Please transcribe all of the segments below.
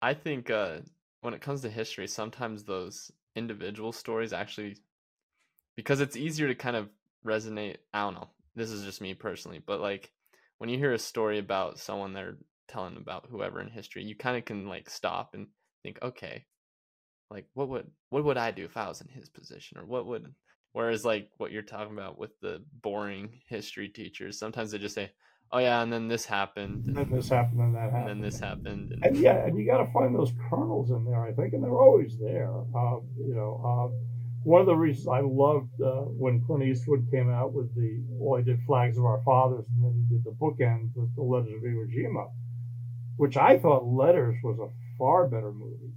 I think uh, when it comes to history, sometimes those individual stories actually, because it's easier to kind of resonate. I don't know. This is just me personally, but like when you hear a story about someone they're telling about whoever in history, you kind of can like stop and think, okay, like what would what would I do if I was in his position, or what would Whereas like what you're talking about with the boring history teachers, sometimes they just say, "Oh yeah," and then this happened, and then this happened, and that happened, and then this happened, and, and yeah, and you got to find those kernels in there, I think, and they're always there. Uh, you know, uh, one of the reasons I loved uh, when Clint Eastwood came out with the well, he did Flags of Our Fathers, and then he did the bookend with the Letters of Iwo Jima, which I thought Letters was a far better movie.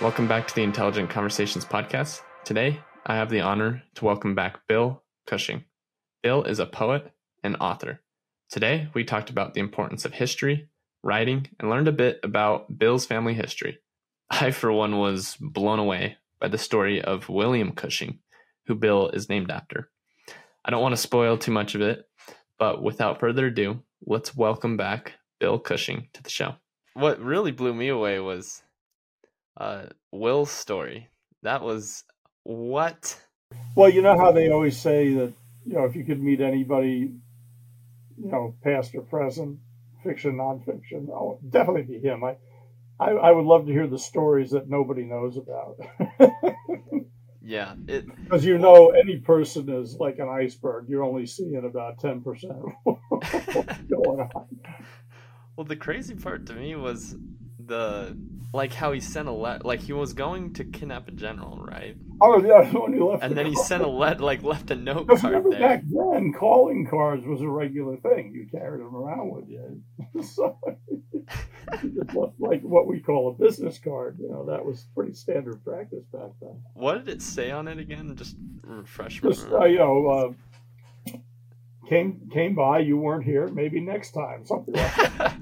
Welcome back to the Intelligent Conversations podcast. Today, I have the honor to welcome back Bill Cushing. Bill is a poet and author. Today, we talked about the importance of history, writing, and learned a bit about Bill's family history. I, for one, was blown away by the story of William Cushing, who Bill is named after. I don't want to spoil too much of it, but without further ado, let's welcome back Bill Cushing to the show. What really blew me away was uh, Will's story. That was what? Well, you know how they always say that you know if you could meet anybody, you know, past or present, fiction, nonfiction, oh, definitely be him. I, I, I would love to hear the stories that nobody knows about. yeah, because you know any person is like an iceberg. You're only seeing about ten percent of what's going on. Well, the crazy part to me was the like how he sent a let like he was going to kidnap a general, right? Oh yeah, when he left. And the then he sent a let like left a note card remember there. back then, calling cards was a regular thing. You carried them around with you. so, like what we call a business card. You know, that was pretty standard practice back then. What did it say on it again? Just refresh me. Just uh, you know. Uh, came came by, you weren't here. Maybe next time, something like that.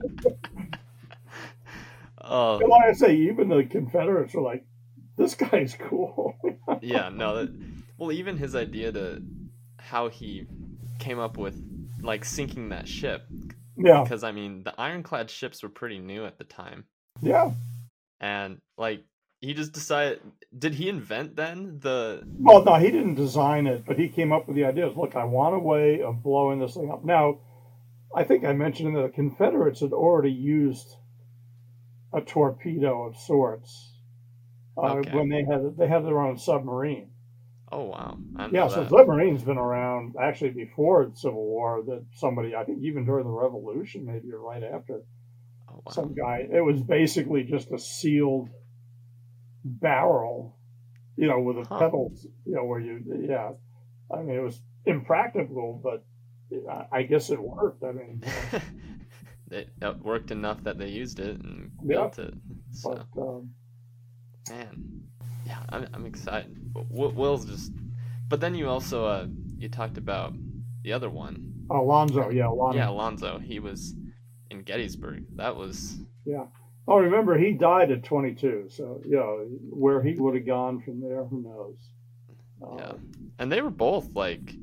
Oh, like I say, even the Confederates were like, "This guy's cool." yeah, no, that, well, even his idea to how he came up with like sinking that ship. Yeah, because I mean, the ironclad ships were pretty new at the time. Yeah, and like he just decided. Did he invent then the? Well, no, he didn't design it, but he came up with the ideas. Look, I want a way of blowing this thing up. Now, I think I mentioned that the Confederates had already used a torpedo of sorts uh, okay. when they had they have their own submarine. Oh wow! Yeah, so submarines been around actually before the Civil War. That somebody, I think, even during the Revolution, maybe or right after, oh, wow. some guy. It was basically just a sealed barrel, you know, with a huh. pedals, you know, where you, yeah. I mean, it was impractical, but I guess it worked. I mean. it, it worked enough that they used it and built it. So, but, um, man, yeah, I'm, I'm excited. Will's just, but then you also uh you talked about the other one. Alonzo, yeah, Alonzo. Yeah, Alonzo. He was in Gettysburg. That was. Yeah. Oh, remember he died at 22. So yeah, where he would have gone from there, who knows? Yeah, and they were both like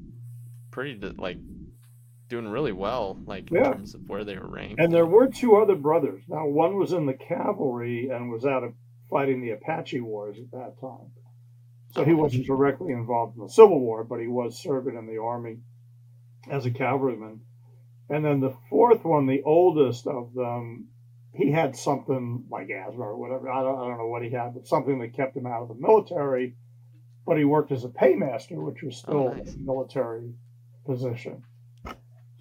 pretty like doing really well, like in terms of where they were ranked. And there were two other brothers. Now, one was in the cavalry and was out of fighting the Apache Wars at that time. So he wasn't mm-hmm. directly involved in the Civil War, but he was serving in the army as a cavalryman. And then the fourth one, the oldest of them, he had something like asthma or whatever. I don't, I don't know what he had, but something that kept him out of the military. But he worked as a paymaster, which was oh, still oh, nice. a military position.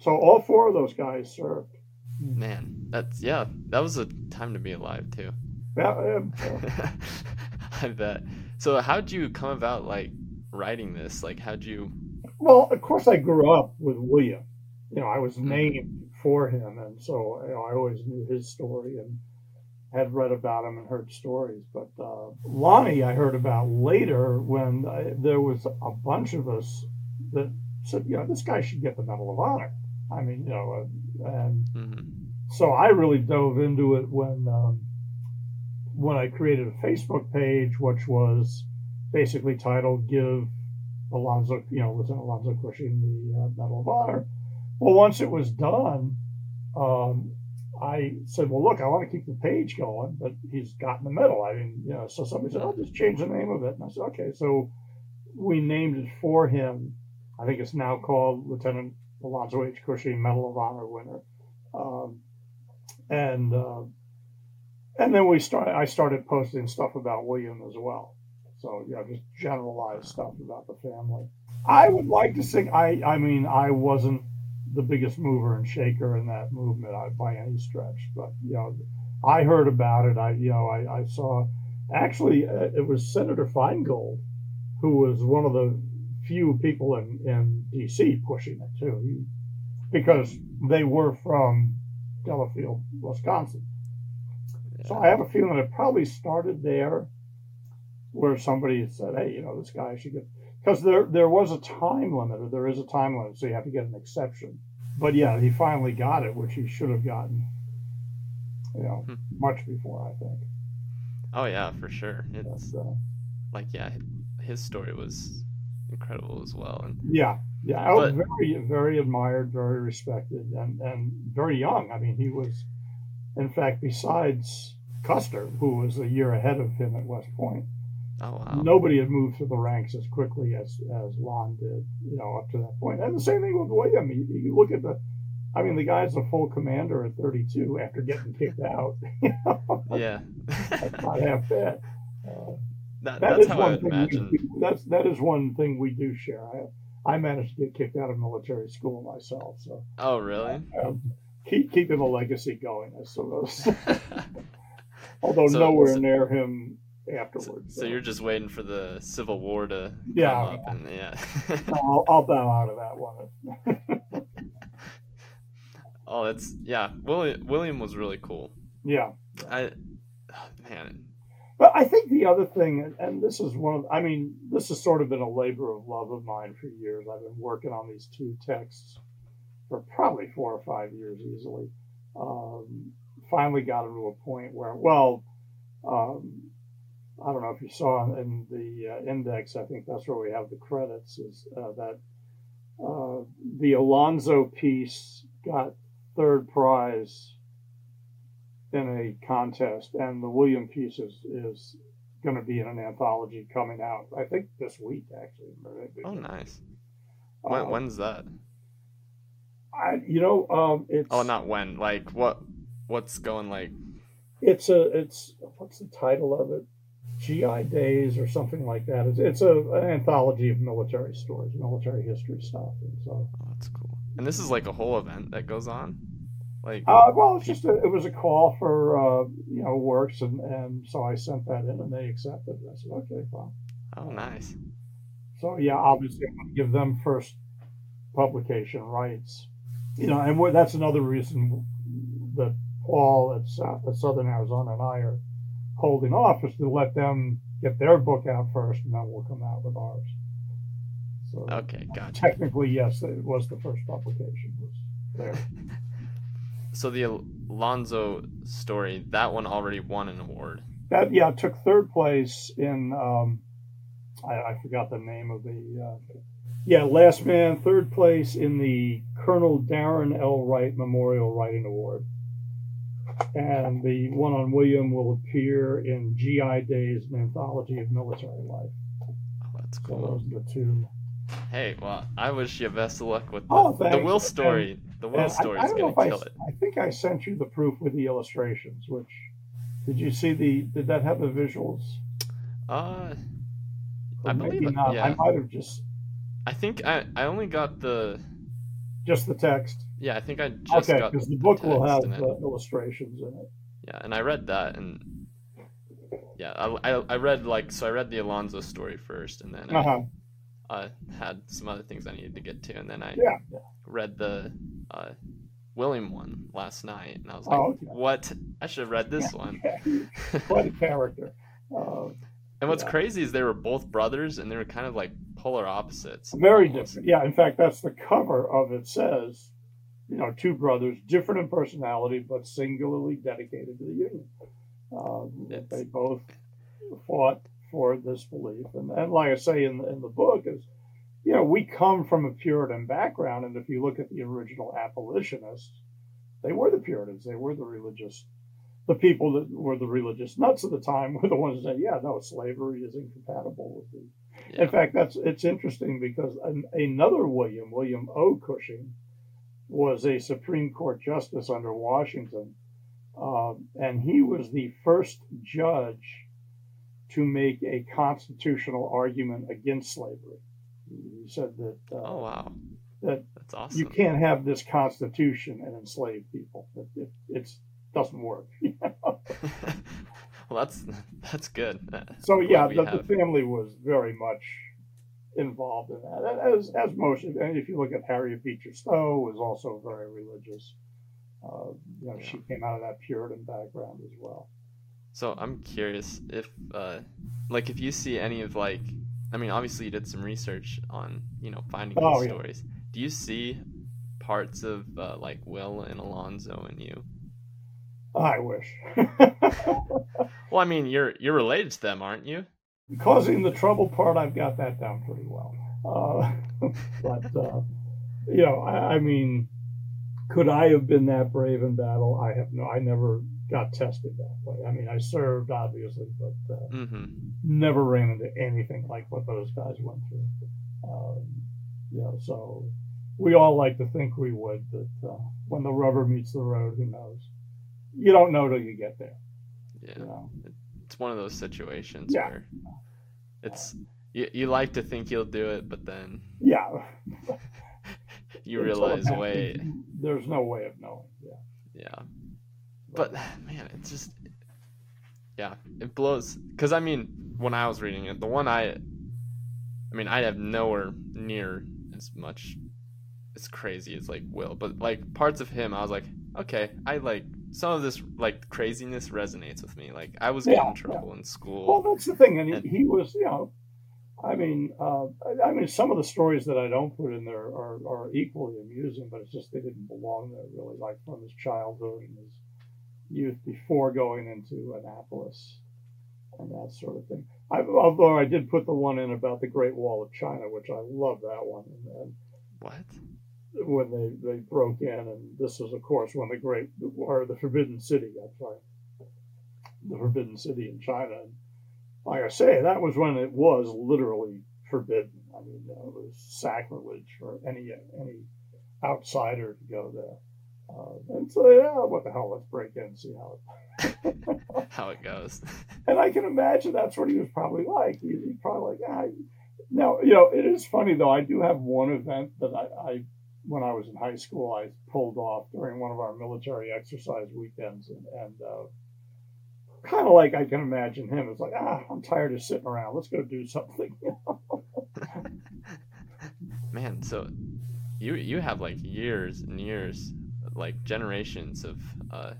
So all four of those guys served. Man, that's yeah, that was a time to be alive too. Yeah, yeah. I bet. So how'd you come about like writing this? Like how'd you Well, of course I grew up with William. You know, I was mm-hmm. named for him and so you know, I always knew his story and had read about him and heard stories. But uh, Lonnie, I heard about later when I, there was a bunch of us that said, you know, this guy should get the Medal of Honor. I mean, you know, and mm-hmm. so I really dove into it when um, when I created a Facebook page, which was basically titled "Give Alonzo, you know, Lieutenant Alonzo Cushing the uh, Medal of Honor. Well, once it was done, um, I said, "Well, look, I want to keep the page going, but he's gotten the medal." I mean, you know, so somebody said, "I'll just change the name of it," and I said, "Okay." So we named it for him. I think it's now called Lieutenant Alonzo H. Cushing Medal of Honor winner, um, and uh, and then we started. I started posting stuff about William as well. So know, just generalized stuff about the family. I would like to think. I I mean, I wasn't the biggest mover and shaker in that movement by any stretch, but you know, I heard about it. I you know, I, I saw. Actually, uh, it was Senator Feingold who was one of the few people in, in D.C. pushing it too, because they were from Delafield, Wisconsin. Yeah. So I have a feeling it probably started there, where somebody said, "Hey, you know, this guy should get," because there there was a time limit, or there is a time limit, so you have to get an exception. But yeah, he finally got it, which he should have gotten, you know, hmm. much before, I think. Oh yeah, for sure. It's but, uh, like yeah, his story was incredible as well. And yeah, yeah, I was very very admired, very respected, and and very young. I mean, he was, in fact, besides Custer, who was a year ahead of him at West Point. Oh, wow. Nobody had moved through the ranks as quickly as as Lon did, you know, up to that point. And the same thing with William. You, you look at the, I mean, the guy's a full commander at 32 after getting kicked out. You know? Yeah, that's not half bad. Uh, that, that that's how I imagine. We, that's that is one thing we do share. I I managed to get kicked out of military school myself. So. Oh really? Um, keep keeping the legacy going, I suppose. Although so, nowhere so, near him afterwards. So, so, you're just waiting for the Civil War to yeah, and, yeah. I'll, I'll bow out of that one. oh, that's yeah. William William was really cool. Yeah. I man, but I think the other thing, and this is one of, I mean, this has sort of been a labor of love of mine for years. I've been working on these two texts for probably four or five years easily. Um, finally got to a point where, well, um, I don't know if you saw in the uh, index, I think that's where we have the credits, is uh, that uh, the Alonzo piece got third prize in a contest, and the William piece is, is going to be in an anthology coming out. I think this week actually. Oh, nice. When, um, when's that? I you know um it's oh not when like what what's going like it's a it's what's the title of it GI Days or something like that. It's, it's a an anthology of military stories, military history stuff, and so. Oh, that's cool. And this is like a whole event that goes on. Like, uh, well, it's just a, it was a call for uh, you know works, and and so I sent that in, and they accepted. I said, okay, fine. Oh, nice. So yeah, obviously, I'm going to give them first publication rights. You know, and that's another reason that Paul at, South, at Southern Arizona and I are holding off is to let them get their book out first, and then we'll come out with ours. So okay, gotcha. Technically, yes, it was the first publication was there. so the Alonzo story, that one already won an award. That yeah, took third place in um, I, I forgot the name of the uh, yeah, last man, third place in the Colonel Darron L. Wright Memorial Writing Award. And the one on William will appear in GI Days, an anthology of military life. Oh, that's cool. So those are the two. Hey, well, I wish you best of luck with the, oh, the Will story. And, the Will story is going to kill I, it. I think I sent you the proof with the illustrations. Which did you see the? Did that have the visuals? Uh, or I believe not. Yeah. I might have just. I think I I only got the. Just the text. Yeah, I think I just okay, got because the book will have uh, illustrations in it. Yeah, and I read that, and yeah, I, I, I read like so I read the Alonzo story first, and then uh-huh. I uh, had some other things I needed to get to, and then I yeah. read the uh, William one last night, and I was like, oh, okay. "What? I should have read this one." what a character! Uh, and what's yeah. crazy is they were both brothers, and they were kind of like polar opposites. Very almost. different. Yeah, in fact, that's the cover of it. Says, you know, two brothers, different in personality, but singularly dedicated to the Union. Um, they both fought for this belief, and, and like I say in the, in the book is you know, we come from a Puritan background, and if you look at the original abolitionists, they were the Puritans. They were the religious, the people that were the religious nuts of the time were the ones that said, yeah, no, slavery is incompatible with the. Yeah. In fact, that's it's interesting because an, another William, William O. Cushing, was a Supreme Court justice under Washington, uh, and he was the first judge to make a constitutional argument against slavery. He said that uh, oh wow, that that's awesome. you can't have this constitution and enslave people. It, it it's, doesn't work. well, that's that's good. so yeah, the, have- the family was very much involved in that. As as most, and if you look at Harriet Beecher Stowe, was also very religious. Uh, you know, she came out of that Puritan background as well. So I'm curious if, uh, like, if you see any of like, I mean, obviously you did some research on, you know, finding Oh, these yeah. stories. Do you see parts of uh, like Will and Alonzo in you? I wish. Well, I mean, you're you're related to them, aren't you? Causing the trouble part, I've got that down pretty well. Uh, but uh, you know, I, I mean, could I have been that brave in battle? I have no. I never got tested that way. I mean, I served obviously, but uh, Mm-hmm. never ran into anything like what those guys went through. Um, you know, so we all like to think we would, but uh, when the rubber meets the road, who knows? You don't know till you get there. Yeah, You know? it's one of those situations Yeah. where it's you, you like to think you'll do it, but then Yeah. you realize, wait, there's no way of knowing. Yeah. yeah. But man, it's just yeah, it blows. Because I mean, when I was reading it, the one I, I mean, I have nowhere near as much. as crazy as like Will, but like parts of him, I was like, okay, I like some of this like craziness resonates with me. Like I was getting Yeah, in trouble in school. Well, that's the thing, and And- he, he was, you know, I mean, uh, I, I mean, some of the stories that I don't put in there are, are equally amusing, but it's just they didn't belong there really, like from his childhood and his youth before going into Annapolis and that sort of thing. I, although I did put the one in about the Great Wall of China, which I love that one, and, what? when they, they broke in, and this was, of course, when the Great or the Forbidden City. I'm sorry, the Forbidden City in China. And like I say, that was when it was literally forbidden. I mean, it was sacrilege for any any outsider to go there. Uh, and so, yeah, what the hell? Let's break in and see how it. How it goes? And I can imagine that's what he was probably like. He, he probably like, ah. Now, you know, it is funny though. I do have one event that I, I, when I was in high school, I pulled off during one of our military exercise weekends, and, and uh, kind of like I can imagine him. It's like, ah, I'm tired of sitting around. Let's go do something. Man, so you you have like years and years, like generations of uh,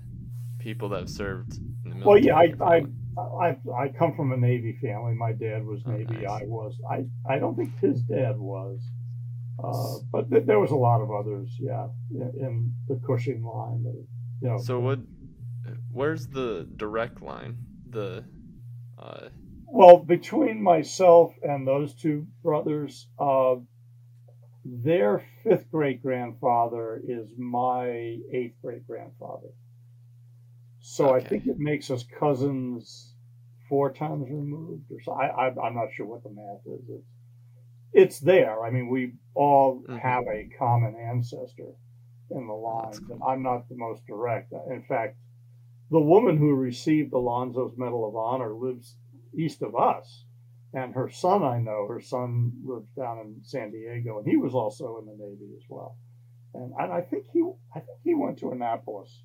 people that have served in the well, yeah, I. I, I, I come from a Navy family. My dad was Oh, Navy. nice. I was. I, I don't think his dad was. Uh, but th- there was a lot of others, yeah, in, in the Cushing line. That, you know, So what? Where's the direct line? The uh, well, between myself and those two brothers, uh, their fifth great grandfather is my eighth great grandfather. So I think it makes us cousins four times removed, or so. I, I I'm not sure what the math is. It's it's there. I mean, we all Mhm. have a common ancestor in the line, That's but I'm not the most direct. In fact, the woman who received Alonzo's Medal of Honor lives east of us. And her son, I know, her son lives down in San Diego, and he was also in the Navy as well. And, I think he, I think he went to Annapolis.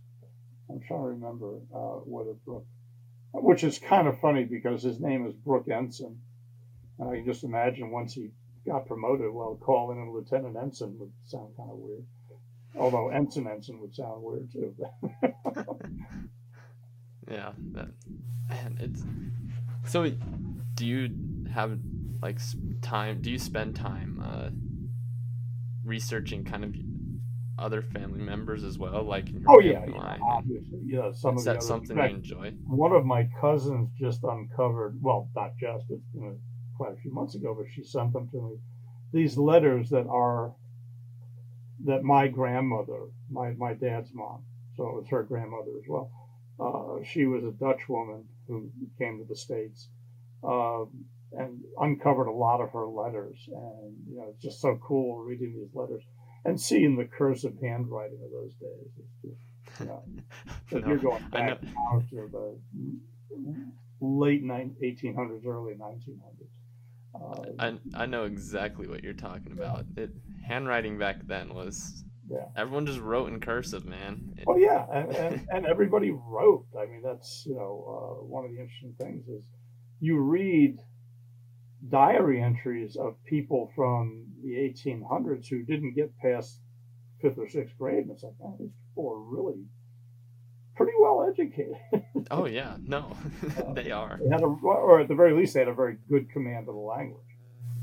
I'm trying to remember uh, whether Brooke, which is kind of funny because his name is Brooke Ensign, and I can just imagine once he got promoted, well, calling him Lieutenant Ensign would sound kind of weird. Although Ensign Ensign would sound weird too. yeah, that, man, it's so. Do you have like time? Do you spend time uh, researching kind of other family members as well, like in your oh yeah, yeah, obviously, yeah. Some Is of that something In you enjoy? one of my cousins just uncovered well not just it's been a, quite a few months ago but she sent them to me these letters that are that my grandmother, my my dad's mom, so it was her grandmother as well. Uh, she was a Dutch woman who came to the states um, and uncovered a lot of her letters, and you know it's just so cool reading these letters and seeing the cursive handwriting of those days. It's just, you know, no, you're going back now to the late 1800s, early 1900s. Uh, I I know exactly what you're talking about. It handwriting back then was yeah. Everyone just wrote in cursive, man. It, oh yeah, and, and, and, everybody wrote. I mean, that's you know uh, one of the interesting things is you read diary entries of people from the 1800s who didn't get past fifth or sixth grade, and it's like, man, these people are really pretty well educated. oh yeah, no, uh, they are. They had a, or at the very least, they had a very good command of the language.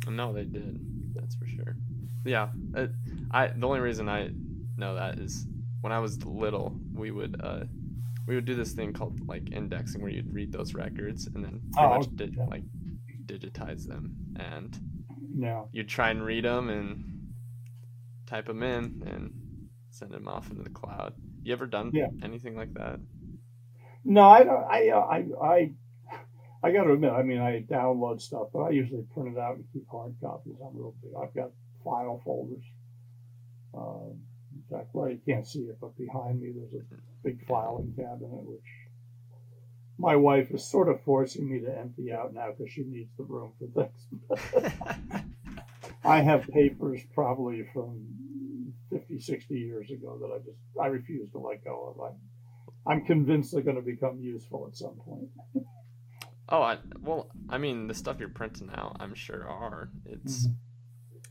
No, they did. That's for sure. Yeah, it, I the only reason I know that is when I was little, we would uh, we would do this thing called like indexing, where you'd read those records and then pretty oh, much did, yeah. like digitize them, and yeah, you'd try and read them and type them in and send them off into the cloud. You ever done yeah. anything like that? No, I don't. I uh, I I I got to admit, I mean, I download stuff, but I usually print it out and keep hard copies. I'm real big. I've got file folders. Uh, in fact, well, you can't see it, but behind me there's a big filing cabinet, which my wife is sort of forcing me to empty out now because she needs the room for things. I have papers probably from 50, 60 years ago that I just I refuse to let go of. I'm, I'm convinced they're going to become useful at some point. oh, I, well, I mean, the stuff you're printing out, I'm sure are. It's mm-hmm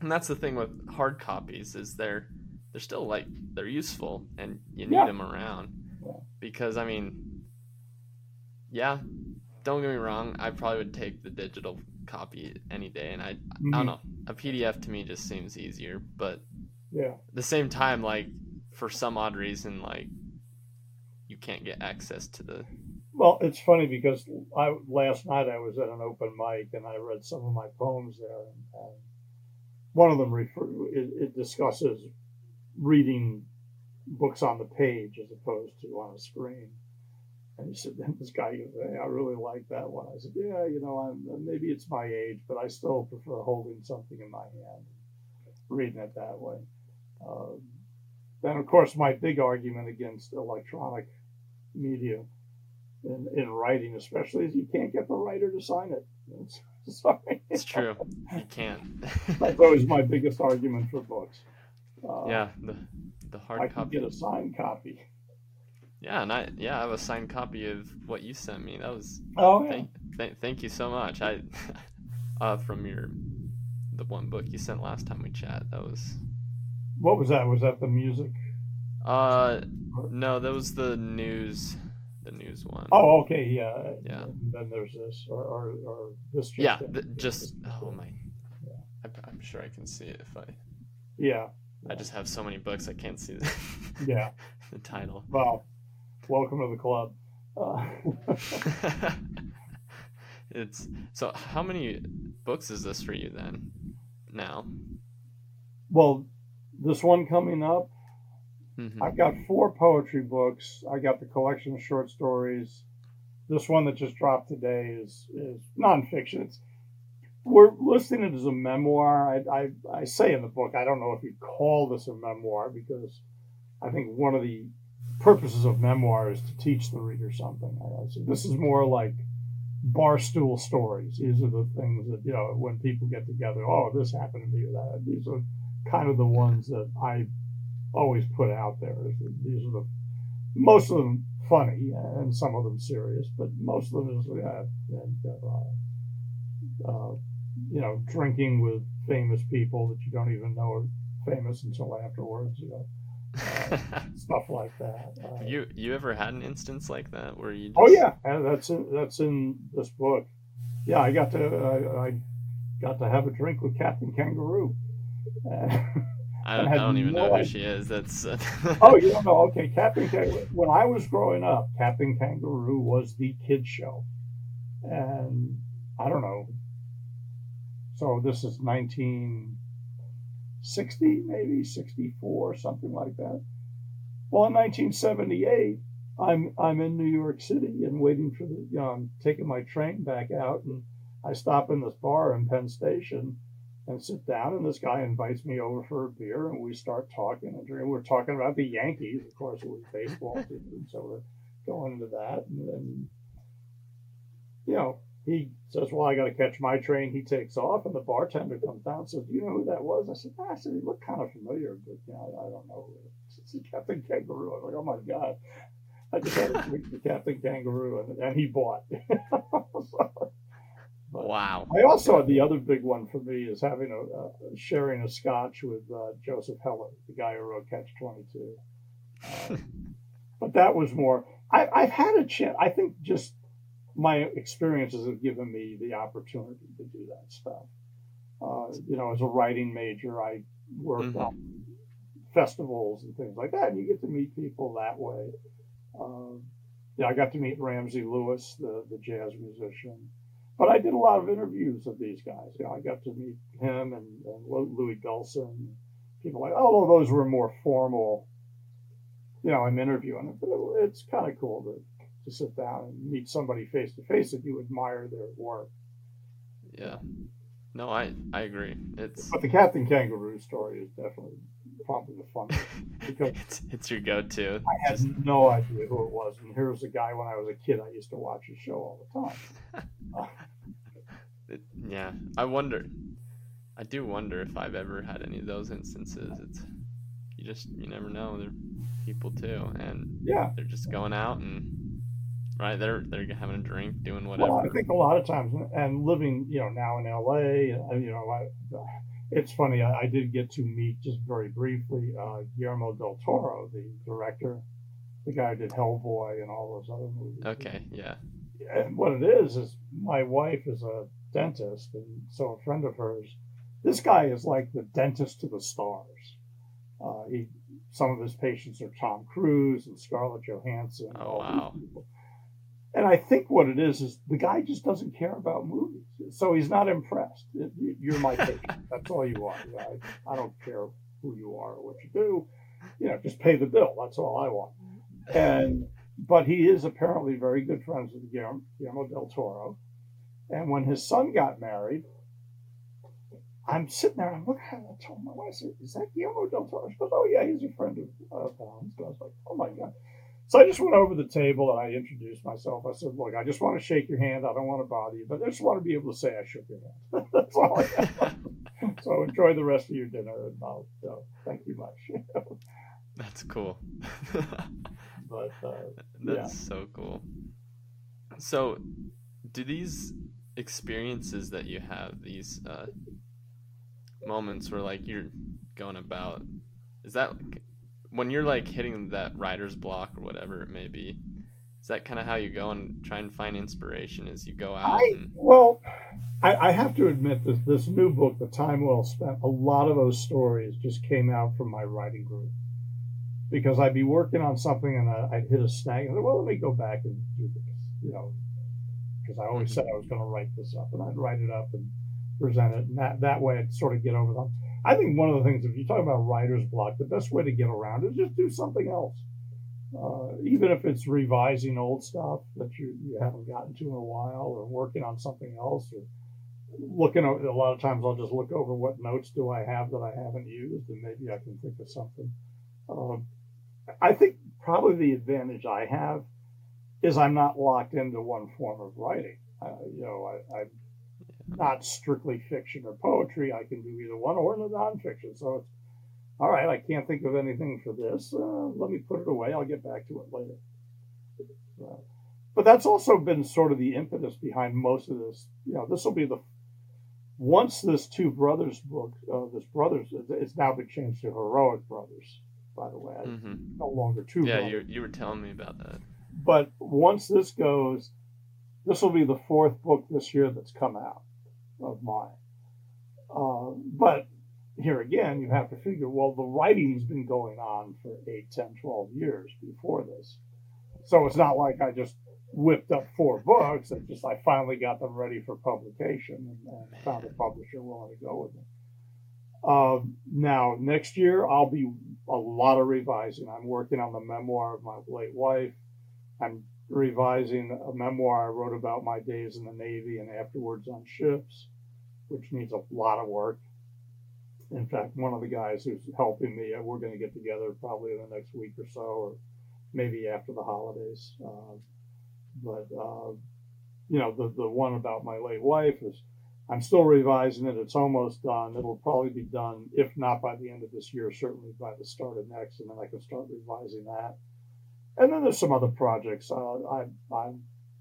and that's the thing with hard copies is they're they're still like they're useful and you need yeah. them around because I mean, yeah, don't get me wrong, I probably would take the digital copy any day, and I mm-hmm. I don't know a PDF to me just seems easier, but yeah, at the same time, like for some odd reason, like you can't get access to the well, it's funny because I last night I was at an open mic and I read some of my poems there, and, and one of them refer, it, it discusses reading books on the page as opposed to on a screen. And he said, then this guy goes, hey, I really like that one. I said, yeah, you know, I'm, maybe it's my age, but I still prefer holding something in my hand, reading it that way. Uh, then, of course, my big argument against electronic media in, in writing, especially, is you can't get the writer to sign it. It's, Sorry. It's true. You can't. That's always my biggest argument for books. Uh, yeah, the the hard I copy. I get a signed copy. Yeah, and I yeah I have a signed copy of what you sent me. That was oh yeah. Thank, th- thank you so much. I uh from your the one book you sent last time we chat. That was. What was that? Was that the music? Uh, no, that was the news the news one. Oh, okay, yeah. Yeah. And then there's this, or or, or this. Just yeah, the, just oh my. Yeah. I, am sure I can see it if I. Yeah. I just have so many books I can't see the. yeah. the title. Well, welcome to the club. Uh... it's so. How many books is this for you then? Now. Well, this one coming up Mm-hmm. I've got four poetry books. I got the collection of short stories. This one that just dropped today is is nonfiction. It's we're listing it as a memoir. I, I, I say in the book, I don't know if you'd call this a memoir because I think one of the purposes of memoir is to teach the reader something. I, this is more like barstool stories. These are the things that you know when people get together. Oh, this happened to me. Or that. These are kind of the ones that I always put out there. These are the most of them funny and some of them serious, but most of them is uh, and, uh, uh, you know drinking with famous people that you don't even know are famous until afterwards. You know. Uh, stuff like that. Uh, you you ever had an instance like that where you? Oh, just... Oh yeah, and that's in, that's in this book. Yeah, I got to I, I got to have a drink with Captain Kangaroo. I don't, I don't even no know idea. who she is. That's. Oh, you don't know? Okay, Captain Kangaroo. When I was growing up, Captain Kangaroo was the kids show, and I don't know. So this is 1960, maybe 64, something like that. Well, in 1978, I'm I'm in New York City and waiting for the you know I'm taking my train back out and I stop in this bar in Penn Station and sit down and this guy invites me over for a beer and we start talking and we're talking about the Yankees of course it was baseball team so we're going into that and then you know he says well I got to catch my train he takes off and the bartender comes down and says do you know who that was I said ah, I said he looked kind of familiar but you know I don't know it's Captain Kangaroo I was like oh my god I just had to drink the Captain Kangaroo and, and he bought so, wow. I also the other big one for me is having a uh, sharing a scotch with uh, Joseph Heller, the guy who wrote Catch Twenty Two. Um, but that was more. I, I've had a chance. I think just my experiences have given me the opportunity to do that stuff. Uh, you know, as a writing major, I worked mm-hmm. on festivals and things like that, and you get to meet people that way. Uh, yeah, I got to meet Ramsey Lewis, the the jazz musician. But I did a lot of interviews of these guys. You know, I got to meet him and, and Louie Bellson. People like, oh, those were more formal. You know, I'm interviewing But it, it's kind of cool to to sit down and meet somebody face to face that you admire their work. Yeah. No, I I agree. It's but the Captain Kangaroo story is definitely probably the funniest because it's, it's your go-to. I had Just... no idea who it was, and here was a guy when I was a kid. I used to watch his show all the time. uh, it, yeah, I wonder. I do wonder if I've ever had any of those instances. It's you just you never know. They're people too, and yeah, they're just going out and right? They're they're having a drink, doing whatever. Well, I think a lot of times, and living, you know, now in LA, you know, I, it's funny. I, I, did get to meet just very briefly uh, Guillermo del Toro, the director, the guy who did Hellboy and all those other movies. Okay, yeah. And what it is is my wife is a dentist, and so a friend of hers. This guy is like the dentist to the stars. Uh, he, some of his patients are Tom Cruise and Scarlett Johansson. Oh wow! And I think what it is is the guy just doesn't care about movies, so he's not impressed. You're my patient. That's all you are. I, I don't care who you are or what you do. You know, just pay the bill. That's all I want. And but he is apparently very good friends with Guillermo, Guillermo del Toro. And when his son got married, I'm sitting there and I'm looking at him. I told my wife, "Is that Guillermo del Toro?" She goes, "Oh yeah, he's a friend of uh, Pounds." And I was like, "Oh my god." So I just went over the table and I introduced myself. I said, "Look, I just want to shake your hand. I don't want to bother you, but I just want to be able to say I shook your hand. That's all I so enjoy the rest of your dinner, and I'll uh, thank you much. That's cool. but uh, that's yeah. so cool. So, do these experiences that you have, these uh, moments where like you're going about, is that when you're like hitting that writer's block or whatever it may be, is that kind of how you go and try and find inspiration as you go out? I, and... Well, I, I, have to admit that this new book, The Time Well Spent, a lot of those stories just came out from my writing group. Because I'd be working on something and I, would hit a snag and say, well, let me go back and do this, you know, because I always mm-hmm. said I was going to write this up and I'd write it up and present it. And that, that way I'd sort of get over them. I think one of the things, if you talk about writer's block, the best way to get around is just do something else. Uh, even if it's revising old stuff that you, you haven't gotten to in a while, or working on something else, or looking over, a lot of times I'll just look over what notes do I have that I haven't used, and maybe I can think of something. Um, I think probably the advantage I have is I'm not locked into one form of writing. Uh, you know, I, I not strictly fiction or poetry. I can do either one or the nonfiction. So it's all right. I can't think of anything for this. Uh, let me put it away. I'll get back to it later. Uh, but that's also been sort of the impetus behind most of this. You know, this will be the once this two brothers book, uh, this brothers, it's now been changed to heroic brothers. By the way, mm-hmm. no longer two. Yeah, brothers. you you were telling me about that. But once this goes, this will be the fourth book this year that's come out of mine. Uh, but here again, you have to figure, well, the writing's been going on for 8, 10, 12 years before this. So it's not like I just whipped up four books. It's just I finally got them ready for publication and, and found a publisher willing to go with them. Uh, now, next year, I'll be a lot of revising. I'm working on the memoir of my late wife. I'm revising a memoir I wrote about my days in the Navy and afterwards on ships, which needs a lot of work. In fact, one of the guys who's helping me, uh, we're going to get together probably in the next week or so, or maybe after the holidays. Uh, but uh, you know, the the one about my late wife is I'm still revising it. It's almost done. It'll probably be done, if not by the end of this year, certainly by the start of next, and then I can start revising that. And then there's some other projects. Uh, I, I,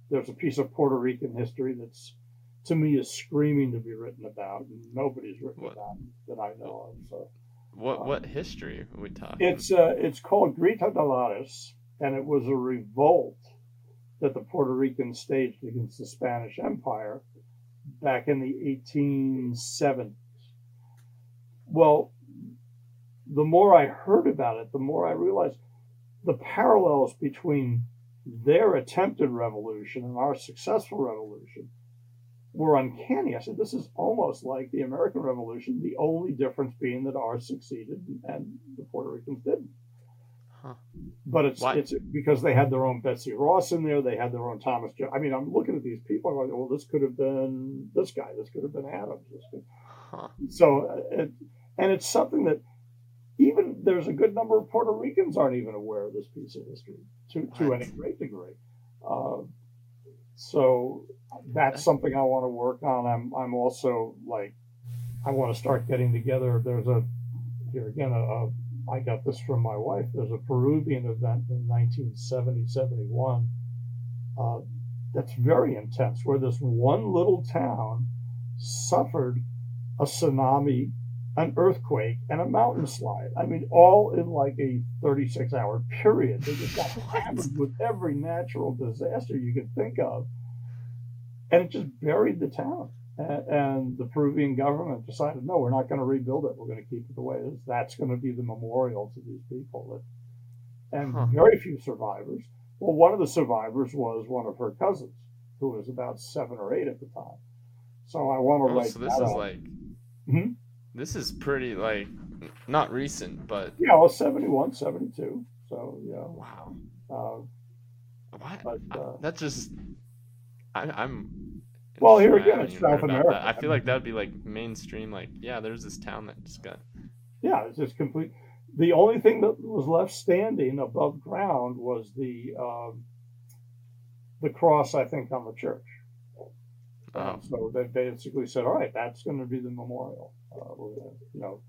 there's a piece of Puerto Rican history that's, to me, is screaming to be written about, and nobody's written what? about that I know of. So, what what um, history are we talking? It's uh, it's called Grito de Lares, and it was a revolt that the Puerto Ricans staged against the Spanish Empire back in the 1870s. Well, the more I heard about it, the more I realized the parallels between their attempted revolution and our successful revolution were uncanny. I said, this is almost like the American Revolution, the only difference being that ours succeeded and the Puerto Ricans didn't. Huh. But it's Why? it's because they had their own Betsy Ross in there. They had their own Thomas. Jo- I mean, I'm looking at these people. I'm like, well, this could have been this guy. This could have been Adams. Huh. So, uh, it, and it's something that even there's a good number of Puerto Ricans aren't even aware of this piece of history to to any great degree. Uh, so that's something I want to work on. I'm I'm also like I want to start getting together. There's a here again a, a I got this from my wife. There's a Peruvian event in 1970 71 uh, that's very intense where this one little town suffered a tsunami, an earthquake, and a mountain slide. I mean, all in like a 36 hour period. They just got hammered with every natural disaster you could think of. And it just buried the town and the Peruvian government decided, no, we're not going to rebuild it. We're going to keep it the way it is. That's going to be the memorial to these people. and huh. very few survivors. Well, one of the survivors was one of her cousins, who was about seven or eight at the time. So I want to oh, write. So this is up. like, hmm? This is pretty like not recent, but yeah, well, 71, 72. So yeah. Wow. Uh, what? But, uh, that's just. I, I'm well, here again, it's South America. I feel like that would be like mainstream. Like, yeah, there's this town that just got. Yeah, it's just complete. The only thing that was left standing above ground was the um, the cross, I think, on the church. Oh. so they basically said, "All right, that's going to be the memorial." Uh, you know,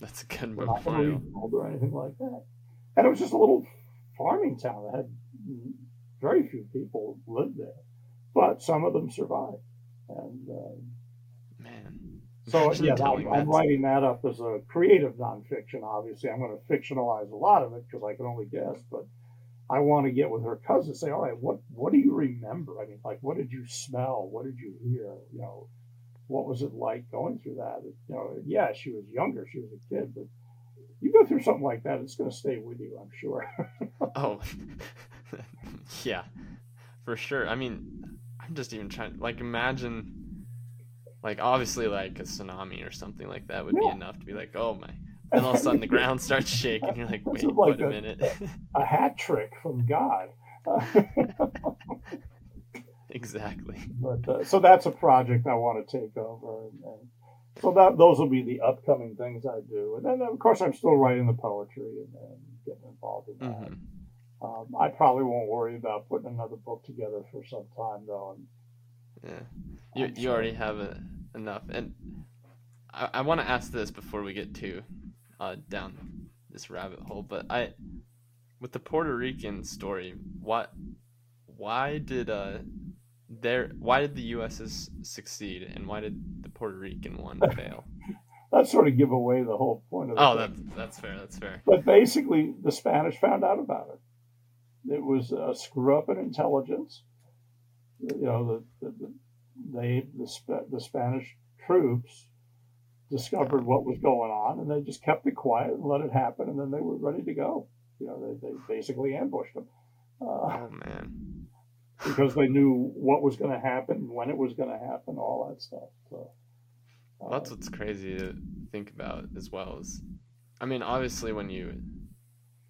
that's a good memorial. or anything like that. And it was just a little farming town that had very few people lived there but some of them survived. And uh, man, so yeah, I'm, I'm, writing that up as a creative nonfiction. Obviously, I'm going to fictionalize a lot of it because I can only guess, but. I want to get with her cousin, say, all right, what what do you remember? I mean, like, what did you smell? What did you hear? You know, what was it like going through that? You know, yeah, she was younger, she was a kid, but you go through something like that, it's going to stay with you, I'm sure. oh, yeah, for sure. I mean, I'm just even trying like imagine like obviously like a tsunami or something like that would yeah. be enough to be like, oh my and all of a sudden the ground starts shaking. You're like, wait, like wait a, a, minute. a hat trick from God. Exactly. But uh, so that's a project I want to take over, and, and, so that those will be the upcoming things I do, and then of course I'm still writing the poetry and, and getting involved in that. Mm-hmm. Um, I probably won't worry about putting another book together for some time, though. yeah, you you already have a, enough, and I, I want to ask this before we get too uh, down this rabbit hole. But I, with the Puerto Rican story, what, why did uh, there, why did the US's succeed, and why did the Puerto Rican one fail? that sort of give away the whole point of. Oh, that's that's fair. That's fair. But basically, the Spanish found out about it. It was a screw up in intelligence. You know, the, the, they, the, the Spanish troops discovered what was going on and they just kept it quiet and let it happen and then they were ready to go. You know, they, they basically ambushed them. Uh, oh, man. Because they knew what was going to happen, when it was going to happen, all that stuff. So, um, that's what's crazy to think about as well. Is I mean, obviously, when you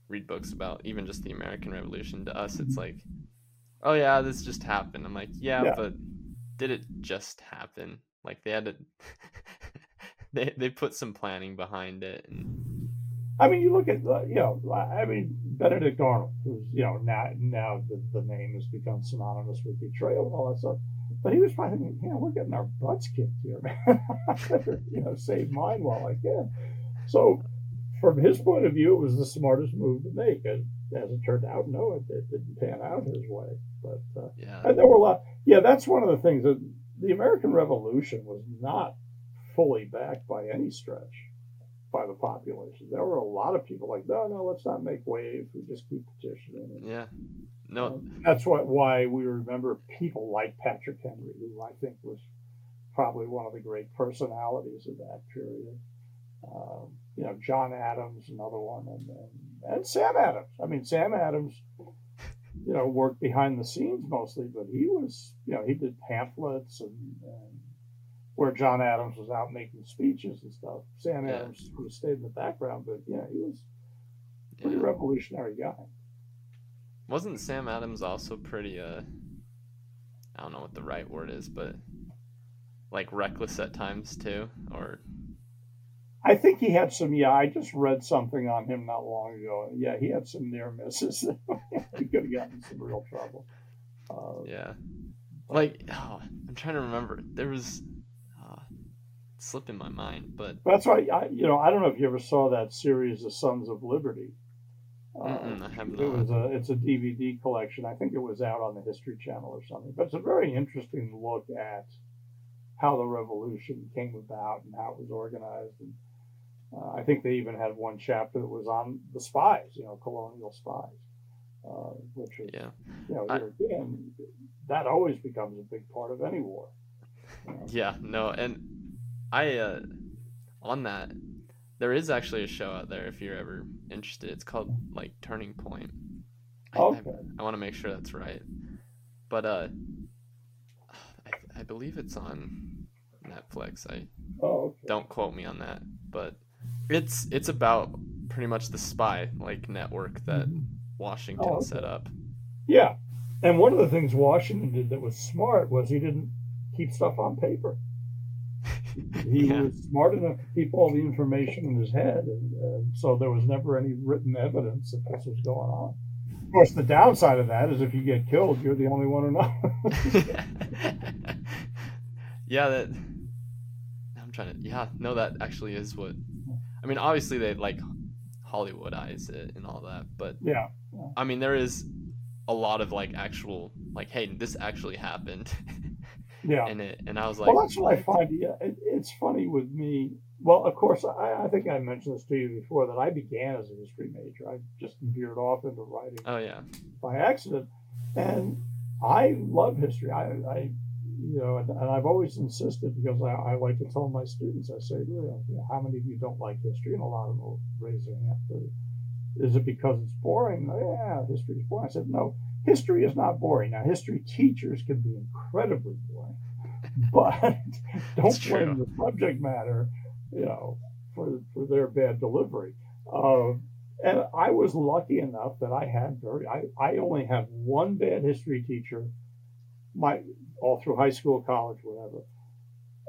read books about even just the American Revolution, to us, it's like, oh yeah, this just happened. I'm like, yeah, Yeah. but did it just happen? Like they had to, they they put some planning behind it, and I mean, you look at the, you know, I mean, Benedict Arnold, who's, you know, now now the, the name has become synonymous with betrayal and all that stuff. But he was probably thinking, you know, we're getting our butts kicked here, man. You know, save mine while I can. So, from his point of view, it was the smartest move to make. And as it turned out, no, it, it didn't pan out his way. But uh, yeah, and there were a lot. Yeah, that's one of the things that the American Revolution was not fully backed by any stretch by the population. There were a lot of people like, no, no, let's not make waves. We just keep petitioning. And, yeah. No, um, that's what why we remember people like Patrick Henry, who I think was probably one of the great personalities of that period. Um, you know, John Adams, another one, and, and and Sam Adams. I mean, Sam Adams, you know, worked behind the scenes mostly, but he was, you know, he did pamphlets and, and where John Adams was out making speeches and stuff. Sam Yeah. Adams sort of stayed in the background, but yeah, he was a pretty yeah. revolutionary guy. wasn't Sam Adams also pretty uh, I don't know what the right word is, but like reckless at times too, or I think he had some. Yeah, I just read something on him not long ago. Yeah, he had some near misses. he could have gotten some real trouble. Uh, Yeah. Like, oh, I'm trying to remember. There was slipping my mind, but That's why I, you know, I don't know if you ever saw that series, The Sons of Liberty. Uh, I have not. It was a, it's a DVD collection. I think it was out on the History Channel or something. But it's a very interesting look at how the revolution came about and how it was organized. And uh, I think they even had one chapter that was on the spies, you know, colonial spies, uh, which is, yeah, you know, I- again, that always becomes a big part of any war. you know. yeah, no, and I uh, on that, there is actually a show out there if you're ever interested. It's called like Turning Point. I, I- Okay. I, want to make sure that's right, but uh, I, I believe it's on Netflix. I Oh, okay. don't quote me on that, but it's it's about pretty much the spy like network that Washington Oh, okay. set up. Yeah. And one of the things Washington did that was smart was he didn't keep stuff on paper. He Yeah. was smart enough to keep all the information in his head, and uh, so there was never any written evidence that this was going on. Of course, the downside of that is if you get killed, you're the only one who knows. yeah, that. I'm trying to. Yeah, no, that actually is what. I mean, obviously they like Hollywoodize it and all that, but yeah. I mean there is a lot of like actual like, hey, this actually happened Yeah. in it, and I was like, well, that's what I find. Yeah, it, it's funny with me. Well, of course, I, I think I mentioned this to you before that I began as a history major. I just veered off into writing. oh yeah, by accident. And I love history. I, I you know, and, and I've always insisted because I, I like to tell my students, I say, you know, how many of you don't like history? And a lot of them will raise their hand. Is it because it's boring? Yeah, history is boring. I said, no, history is not boring. Now, history teachers can be incredibly boring, but don't blame the subject matter, you know, for, for their bad delivery. Uh, and I was lucky enough that I had very I, I only had one bad history teacher my all through high school, college, whatever.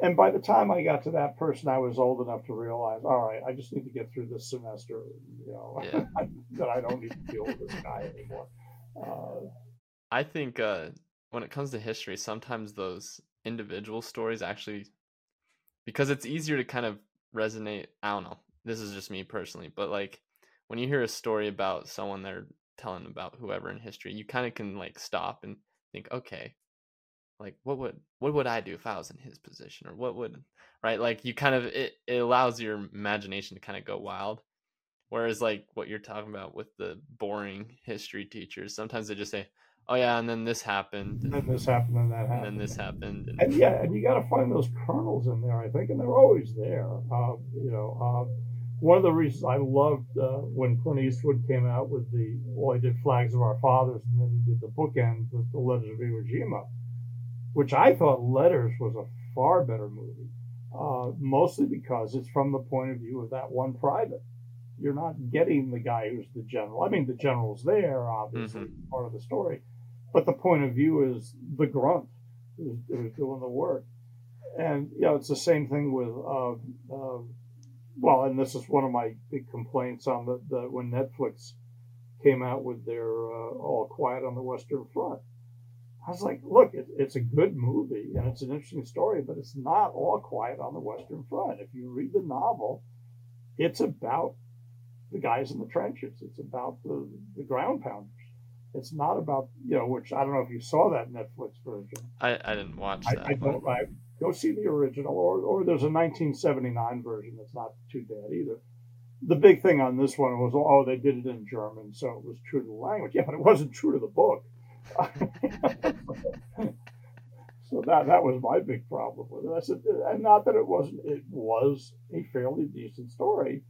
And by the time I got to that person, I was old enough to realize, all right, I just need to get through this semester, you know, Yeah. that I don't need to deal with this guy anymore. Uh, I think uh, when it comes to history, sometimes those individual stories actually, because it's easier to kind of resonate. I don't know. This is just me personally, but like when you hear a story about someone they're telling about whoever in history, you kind of can like stop and think, okay, like what would what would I do if I was in his position, or what would right? Like you kind of it, it allows your imagination to kind of go wild. Whereas like what you're talking about with the boring history teachers, sometimes they just say, "Oh yeah," and then this happened, and and, then this happened, and that and happened. then this happened, and, and yeah, and you got to find those kernels in there, I think, and they're always there. Uh, you know, uh, one of the reasons I loved uh, when Clint Eastwood came out with the well, he did Flags of Our Fathers, and then he did the bookend with the Letters of Iwo Jima, which I thought Letters was a far better movie. uh, mostly because it's from the point of view of that one private. You're not getting the guy who's the general. I mean, the general's there, obviously, Mhm. part of the story, but the point of view is the grunt who's, who's doing the work. And you know, it's the same thing with, uh, uh, well, and this is one of my big complaints on the, the when Netflix came out with their uh, All Quiet on the Western Front. I was like, look, it, it's a good movie and it's an interesting story, but it's not all quiet on the Western Front. If you read the novel, it's about the guys in the trenches. It's about the, the ground pounders. It's not about, you know, which I don't know if you saw that Netflix version. I, I didn't watch I, that. I one. don't, I, go see the original, or, or there's a 1979 version that's not too bad either. The big thing on this one was, oh, they did it in German, so it was true to the language. Yeah, but it wasn't true to the book. so that that was my big problem with it. I said, and not that it wasn't, it was a fairly decent story,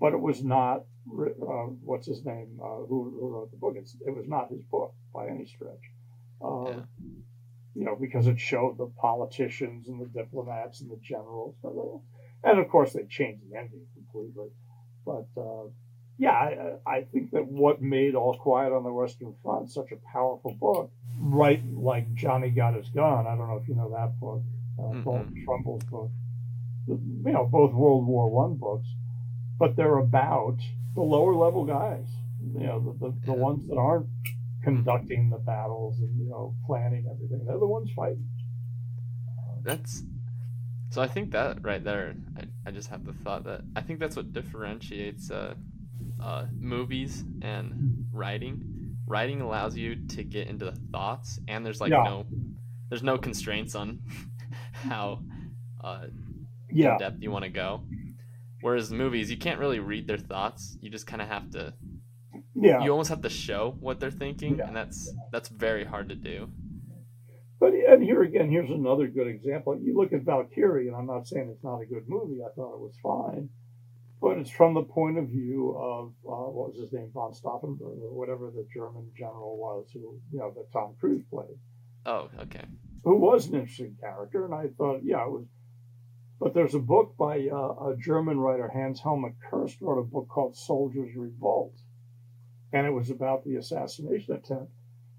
but it was not. Uh, what's his name? Uh, who, who wrote the book? It's, it was not his book by any stretch. Uh, Yeah. You know, because it showed the politicians and the diplomats and the generals, and of course they changed the ending completely. But uh, yeah, I, I think that what made All Quiet on the Western Front such a powerful book, right like Johnny Got His Gun. I don't know if you know that book, uh, Mm-mm. Dalton Trumbo's book. You know, both World War One books, but they're about the lower level guys. You know, the, the, the ones that aren't conducting the battles and you know planning everything. They're the ones fighting. That's so. I think that right there. I, I just have the thought that I think that's what differentiates uh, uh, movies and writing. Writing allows you to get into the thoughts, and there's like Yeah. no, there's no constraints on how uh, Yeah, in depth you want to go. Whereas movies, you can't really read their thoughts. You just kind of have to. yeah. You almost have to show what they're thinking, Yeah. and that's that's very hard to do. But and here again, here's another good example. You look at Valkyrie, and I'm not saying it's not a good movie. I thought it was fine, but it's from the point of view of uh, what was his name, von Stauffenberg, or whatever the German general was, who you know that Tom Cruise played, Oh, okay. who was an interesting character. And I thought, yeah, it was. But there's a book by uh, a German writer, Hans Hellmut Kirst, wrote a book called Soldiers Revolt, and it was about the assassination attempt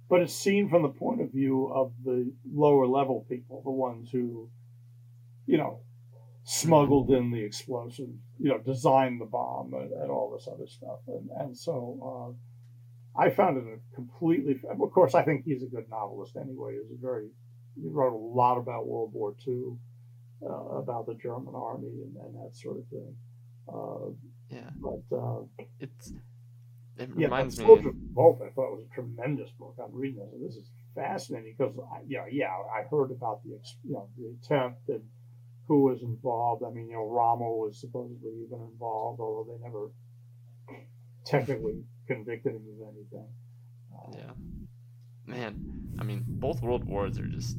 but it's seen from the point of view of the lower level people, the ones who, you know, smuggled in the explosive, you know, designed the bomb and, and all this other stuff. And, and so uh, I found it a completely, of course, I think he's a good novelist anyway. He's a very, he wrote a lot about World War II, uh, about the German army and, and that sort of thing. Uh, Yeah, but uh, it's it reminds but me. Revolt, I thought it was a tremendous book. I'm reading this, and this is fascinating because, I, yeah, yeah, I heard about the, you know, the attempt and who was involved. I mean, you know, Rommel was supposedly even involved, although they never technically convicted him of anything. Uh, Yeah. Man, I mean, both world wars are just.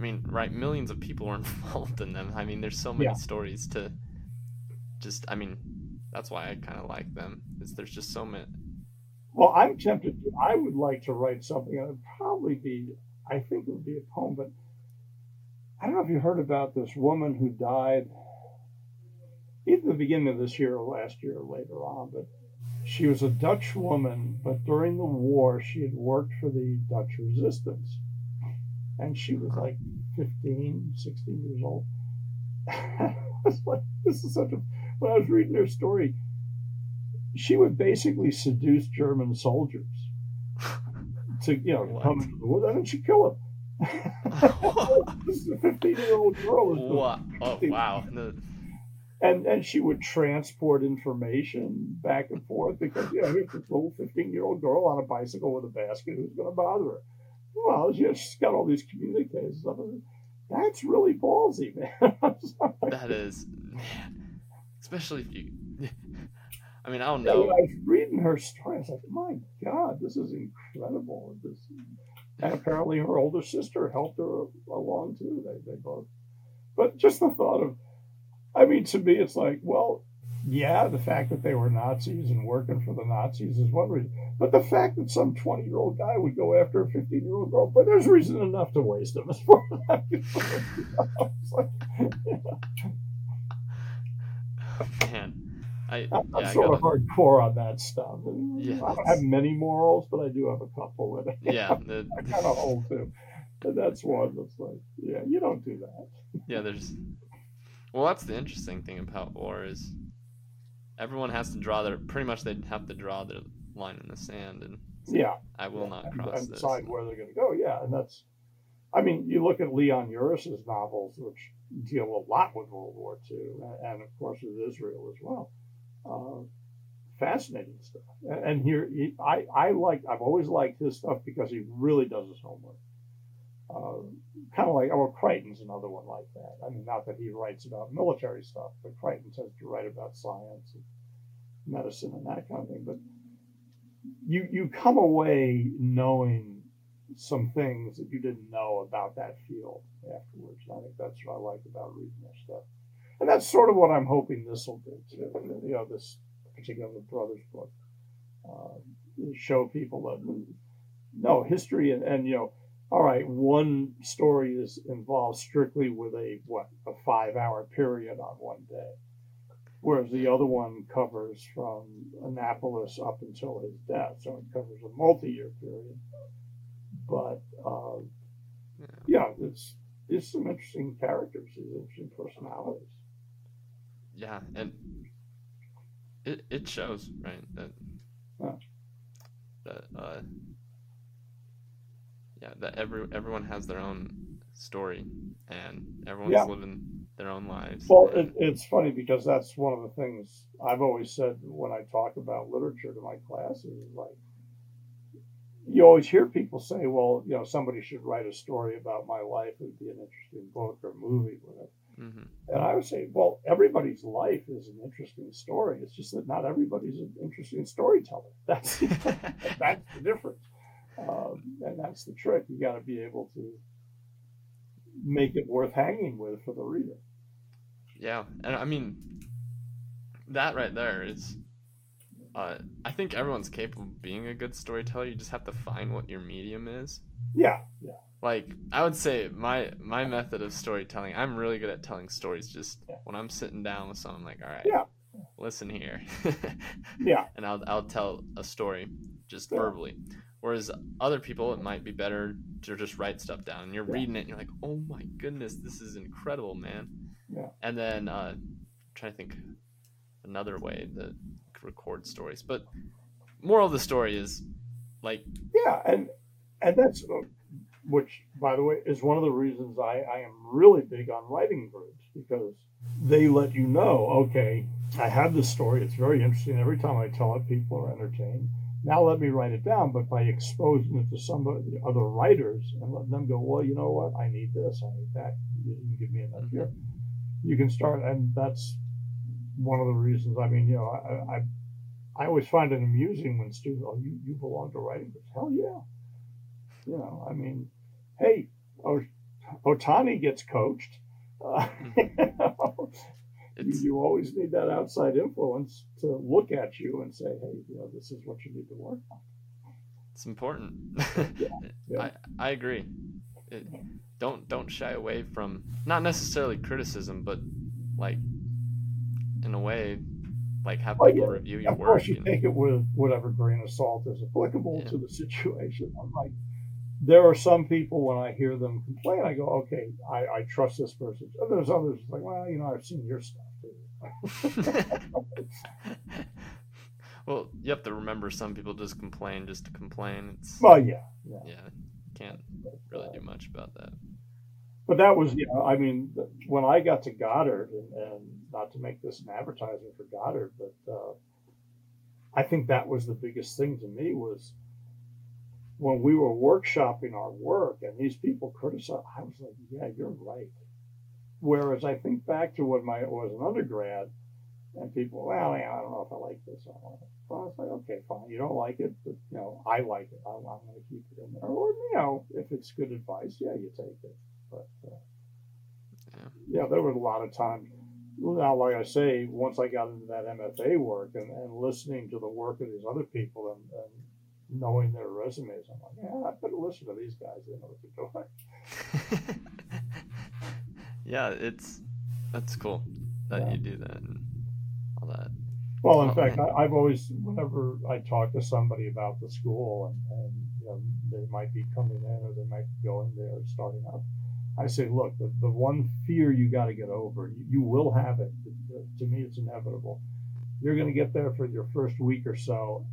I mean, right? Millions of people were involved in them. I mean, there's so many Yeah. stories to. Just, I mean, that's why I kind of like them. Is there's just so many. Well, I'm tempted. To, I would like to write something. It would probably be. I think it would be a poem, but I don't know if you heard about this woman who died either the beginning of this year or last year or later on. But she was a Dutch woman, but during the war, she had worked for the Dutch resistance, and she was like 15, 16 years old. I was like, this is such a. When I was reading her story, she would basically seduce German soldiers to, you know, What? come into the woods, and then she'd kill them. this is a 15 year old girl. Oh, wow. And and she would transport information back and forth because you know here's this little 15 year old girl on a bicycle with a basket who's going to bother her well you know, she's got all these stuff. that's really ballsy man that is, man. Especially if you. I mean, I don't know, I was reading her story I was like my god this is incredible this and apparently her older sister helped her along too they, they both but just the thought of I mean, to me, it's like, well, yeah, the fact that they were Nazis and working for the Nazis is one reason. But the fact that some 20 year old guy would go after a 15 year old girl, but there's reason enough to waste him as far as I'm concerned. like, Man, I, I'm, yeah, I sort of hardcore on that stuff. Yeah, I don't have many morals, but I do have a couple with it. yeah, the, I kind of hold to. And that's one that's like, yeah, you don't do that. yeah. There's, well, that's the interesting thing about war is everyone has to draw their pretty much they have to draw their line in the sand, and Yeah. I will Yeah, not cross and this. decide where they're going to go. Yeah, and that's, I mean, you look at Leon Uris's novels, which deal a lot with World War II, and, of course with Israel as well. Uh, fascinating stuff. And, and here, he, I, I like, I've always liked his stuff because he really does his homework. Uh, kind of like, oh, Crichton's another one like that. I mean, not that he writes about military stuff, but Crichton tends to write about science and medicine and that kind of thing. But you you come away knowing some things that you didn't know about that field afterwards. And I think that's what I like about reading their stuff. And that's sort of what I'm hoping this will do too. You know, this particular Brothers book. Uh, show people that no history and, and you know, all right, one story is involved strictly with a what, a five hour period on one day whereas the other one covers from Annapolis up until his death, so it covers a multi-year period. But uh, yeah, it's it's some interesting characters, some interesting personalities. Yeah, and it it shows right that Yeah. that uh yeah that every everyone has their own story and everyone's Yeah. living their own lives. Well, it, it's funny because that's one of the things I've always said when I talk about literature to my classes. Like, you always hear people say, "Well, you know, somebody should write a story about my life. It would be an interesting book or movie, whatever." Mhm. And I would say, well, everybody's life is an interesting story. It's just that not everybody's an interesting storyteller. That's that's the difference, um, and that's the trick. You got to be able to make it worth hanging with for the reader. Yeah, and I mean that right there is. Uh, I think everyone's capable of being a good storyteller. You just have to find what your medium is. Yeah, yeah, Like I would say, my my method of storytelling, I'm really good at telling stories. Just Yeah. when I'm sitting down with someone, I'm like, all right, Yeah. listen here, yeah, and I'll I'll tell a story just Yeah. verbally. Whereas other people, it might be better to just write stuff down. And you're Yeah. reading it, and you're like, oh my goodness, this is incredible, man. Yeah. And then uh, trying to think another way that record stories. But moral of the story is like yeah, and and that's uh, which, by the way, is one of the reasons I, I am really big on writing groups because they let you know, okay, I have this story. It's very interesting. Every time I tell it, people are entertained. Now let me write it down, but by exposing it to some of the other writers and letting them go, well, you know what? I need this. I need that. You didn't give me enough here. You can start, and that's one of the reasons. I mean, you know, I, I I always find it amusing when students, oh, you, you belong to writing groups. Hell yeah. You know, I mean, hey, o- Otani gets coached. Uh, you, know, you, you always need that outside influence to look at you and say, hey, you know, this is what you need to work on. it's important. yeah. I I agree. It, don't don't shy away from not necessarily criticism, but like in a way, like have Well, people yeah, review your Of work. course, you take it with whatever grain of salt is applicable Yeah. to the situation. I'm like, there are some people when I hear them complain, I go, okay, I, I trust this person. There's others like, well, you know, I've seen your stuff. well, you have to remember some people just complain just to complain. It's well, yeah, yeah. yeah, can't really do much about that. But that was, you know, I mean, when I got to Goddard, and, and not to make this an advertisement for Goddard, but uh, I think that was the biggest thing to me was when we were workshopping our work, and these people criticized. I was like, yeah, you're right. Whereas I think back to when my was an undergrad, and people, well, yeah, I don't know if I like this. I don't. Well, I was like, okay, fine. You don't like it, but you know, I like it. I'm, I'm going to keep it in there. Or you know, if it's good advice, yeah, you take it. But uh, Yeah. yeah, there were a lot of times. now, like I say, once I got into that MFA work and, and listening to the work of these other people and, and knowing their resumes, I'm like, yeah, I better listen to these guys. They know what they're doing. yeah, it's that's cool that yeah. you do that and all that. Well, in oh, fact, I, have always, whenever I talk to somebody about the school and, and you know, they might be coming in or they might be going there starting up, I say, look, the, the one fear you got to get over, you, you, will have it. To me, it's inevitable. You're going to get there for your first week or so,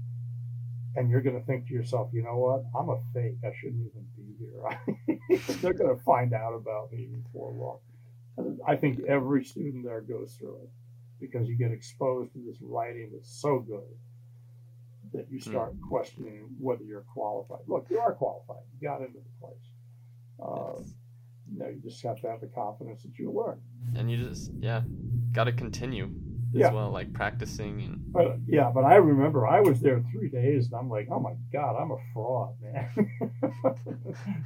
and you're going to think to yourself, you know what? I'm a fake. I shouldn't even be here. They're going to find out about me before long. I think every student there goes through it because you get exposed to this writing that's so good that you start mm. questioning whether you're qualified. Look, you are qualified. You got into the place. Uh, you know, you just have to have the confidence that you learn. And you just, yeah, got to continue as yeah. well, like practicing and. But yeah, but I remember I was there three days, and I'm like, oh my god, I'm a fraud, man.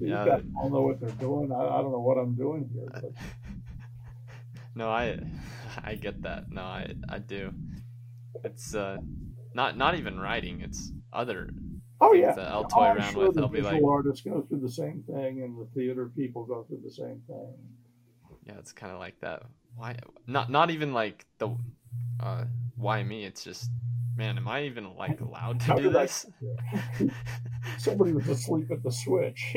These yeah. guys all know what they're doing. I, I don't know what I'm doing here. But... no, I, I get that. No, I, I do. It's uh, not not even writing. It's other Oh yeah, that I'll toy oh, around sure with. The I'll be like, artists go through the same thing, and the theater people go through the same thing. Yeah, it's kind of like that. Why not? Not even like the uh, why me? It's just, man, am I even like allowed to do this? I, Somebody was asleep at the switch.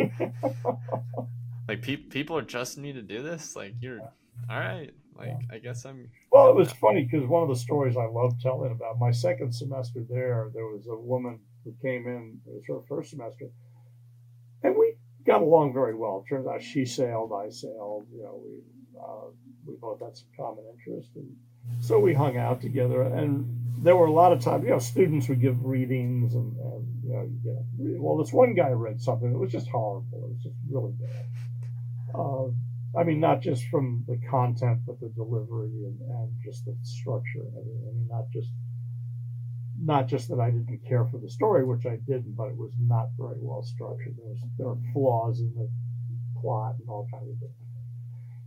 like pe- people are trusting me to do this. Like you're all right. Like yeah. I guess I'm. Well, it was funny because one of the stories I love telling about my second semester there, there was a woman who came in. It was her first semester, and we got along very well. It turns out she sailed, I sailed. You know, we uh, we both had some common interest, and so we hung out together. And there were a lot of times, you know, students would give readings, and, and you know, you get, well, this one guy read something that was just horrible. It was just really bad. Uh, I mean, not just from the content, but the delivery and, and just the structure. I mean, I mean, not just not just that I didn't care for the story, which I didn't, but it was not very well structured. There was there were flaws in the plot and all kinds of things.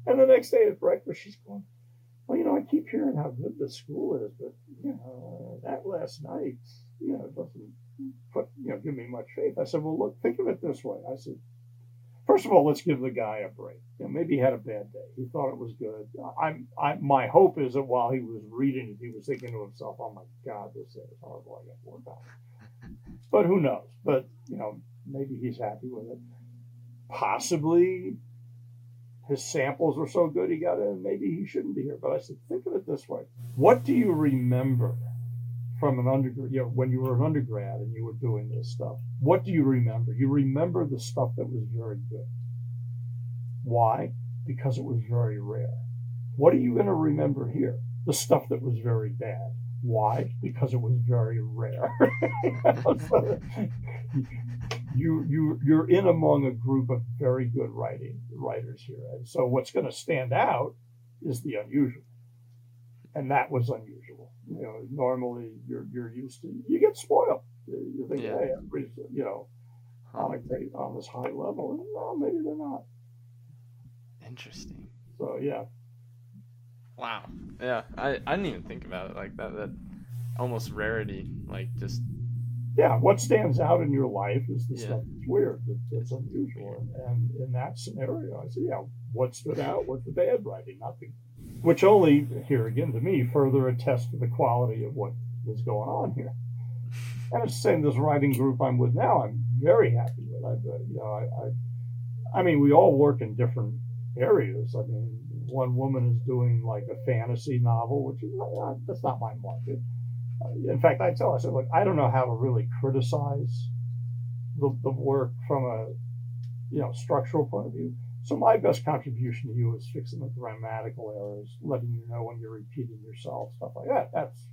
And the next day at breakfast, she's going, "Well, you know, I keep hearing how good the school is, but you know, that last night, you know, doesn't put you know give me much faith." I said, "Well, look, think of it this way." I said, First of all, let's give the guy a break. You know, maybe he had a bad day. He thought it was good. I'm, I, my hope is that while he was reading it, he was thinking to himself, "Oh my God, this is horrible. I got to work on it." But who knows? But you know, maybe he's happy with it. Possibly, his samples were so good he got in. Maybe he shouldn't be here. But I said, think of it this way: What do you remember from an undergrad, you know, when you were an undergrad and you were doing this stuff, what do you remember? You remember the stuff that was very good. Why? Because it was very rare. What are you going to remember here? The stuff that was very bad. Why? Because it was very rare. you you you're in among a group of very good writing writers here, and so what's going to stand out is the unusual, and that was unusual you know, normally you're you're used to you get spoiled. You think, yeah. hey, everybody's you know on a great on this high level. And, no, maybe they're not. Interesting. So yeah. Wow. Yeah, I, I didn't even think about it like that. That almost rarity, like just. Yeah, what stands out in your life is the yeah. stuff that's weird, that's, unusual, and in that scenario, I said, yeah, what stood out was the bad writing, nothing, which only here again to me further attests to the quality of what was going on here. And it's the same this writing group I'm with now. I'm very happy with. I, uh, you know, I, I, I mean, we all work in different areas. I mean, one woman is doing like a fantasy novel, which is that's not my market. In fact, I tell I said, look, I don't know how to really criticize the, the work from a you know structural point of view so my best contribution to you is fixing the grammatical errors, letting you know when you're repeating yourself, stuff like that. That's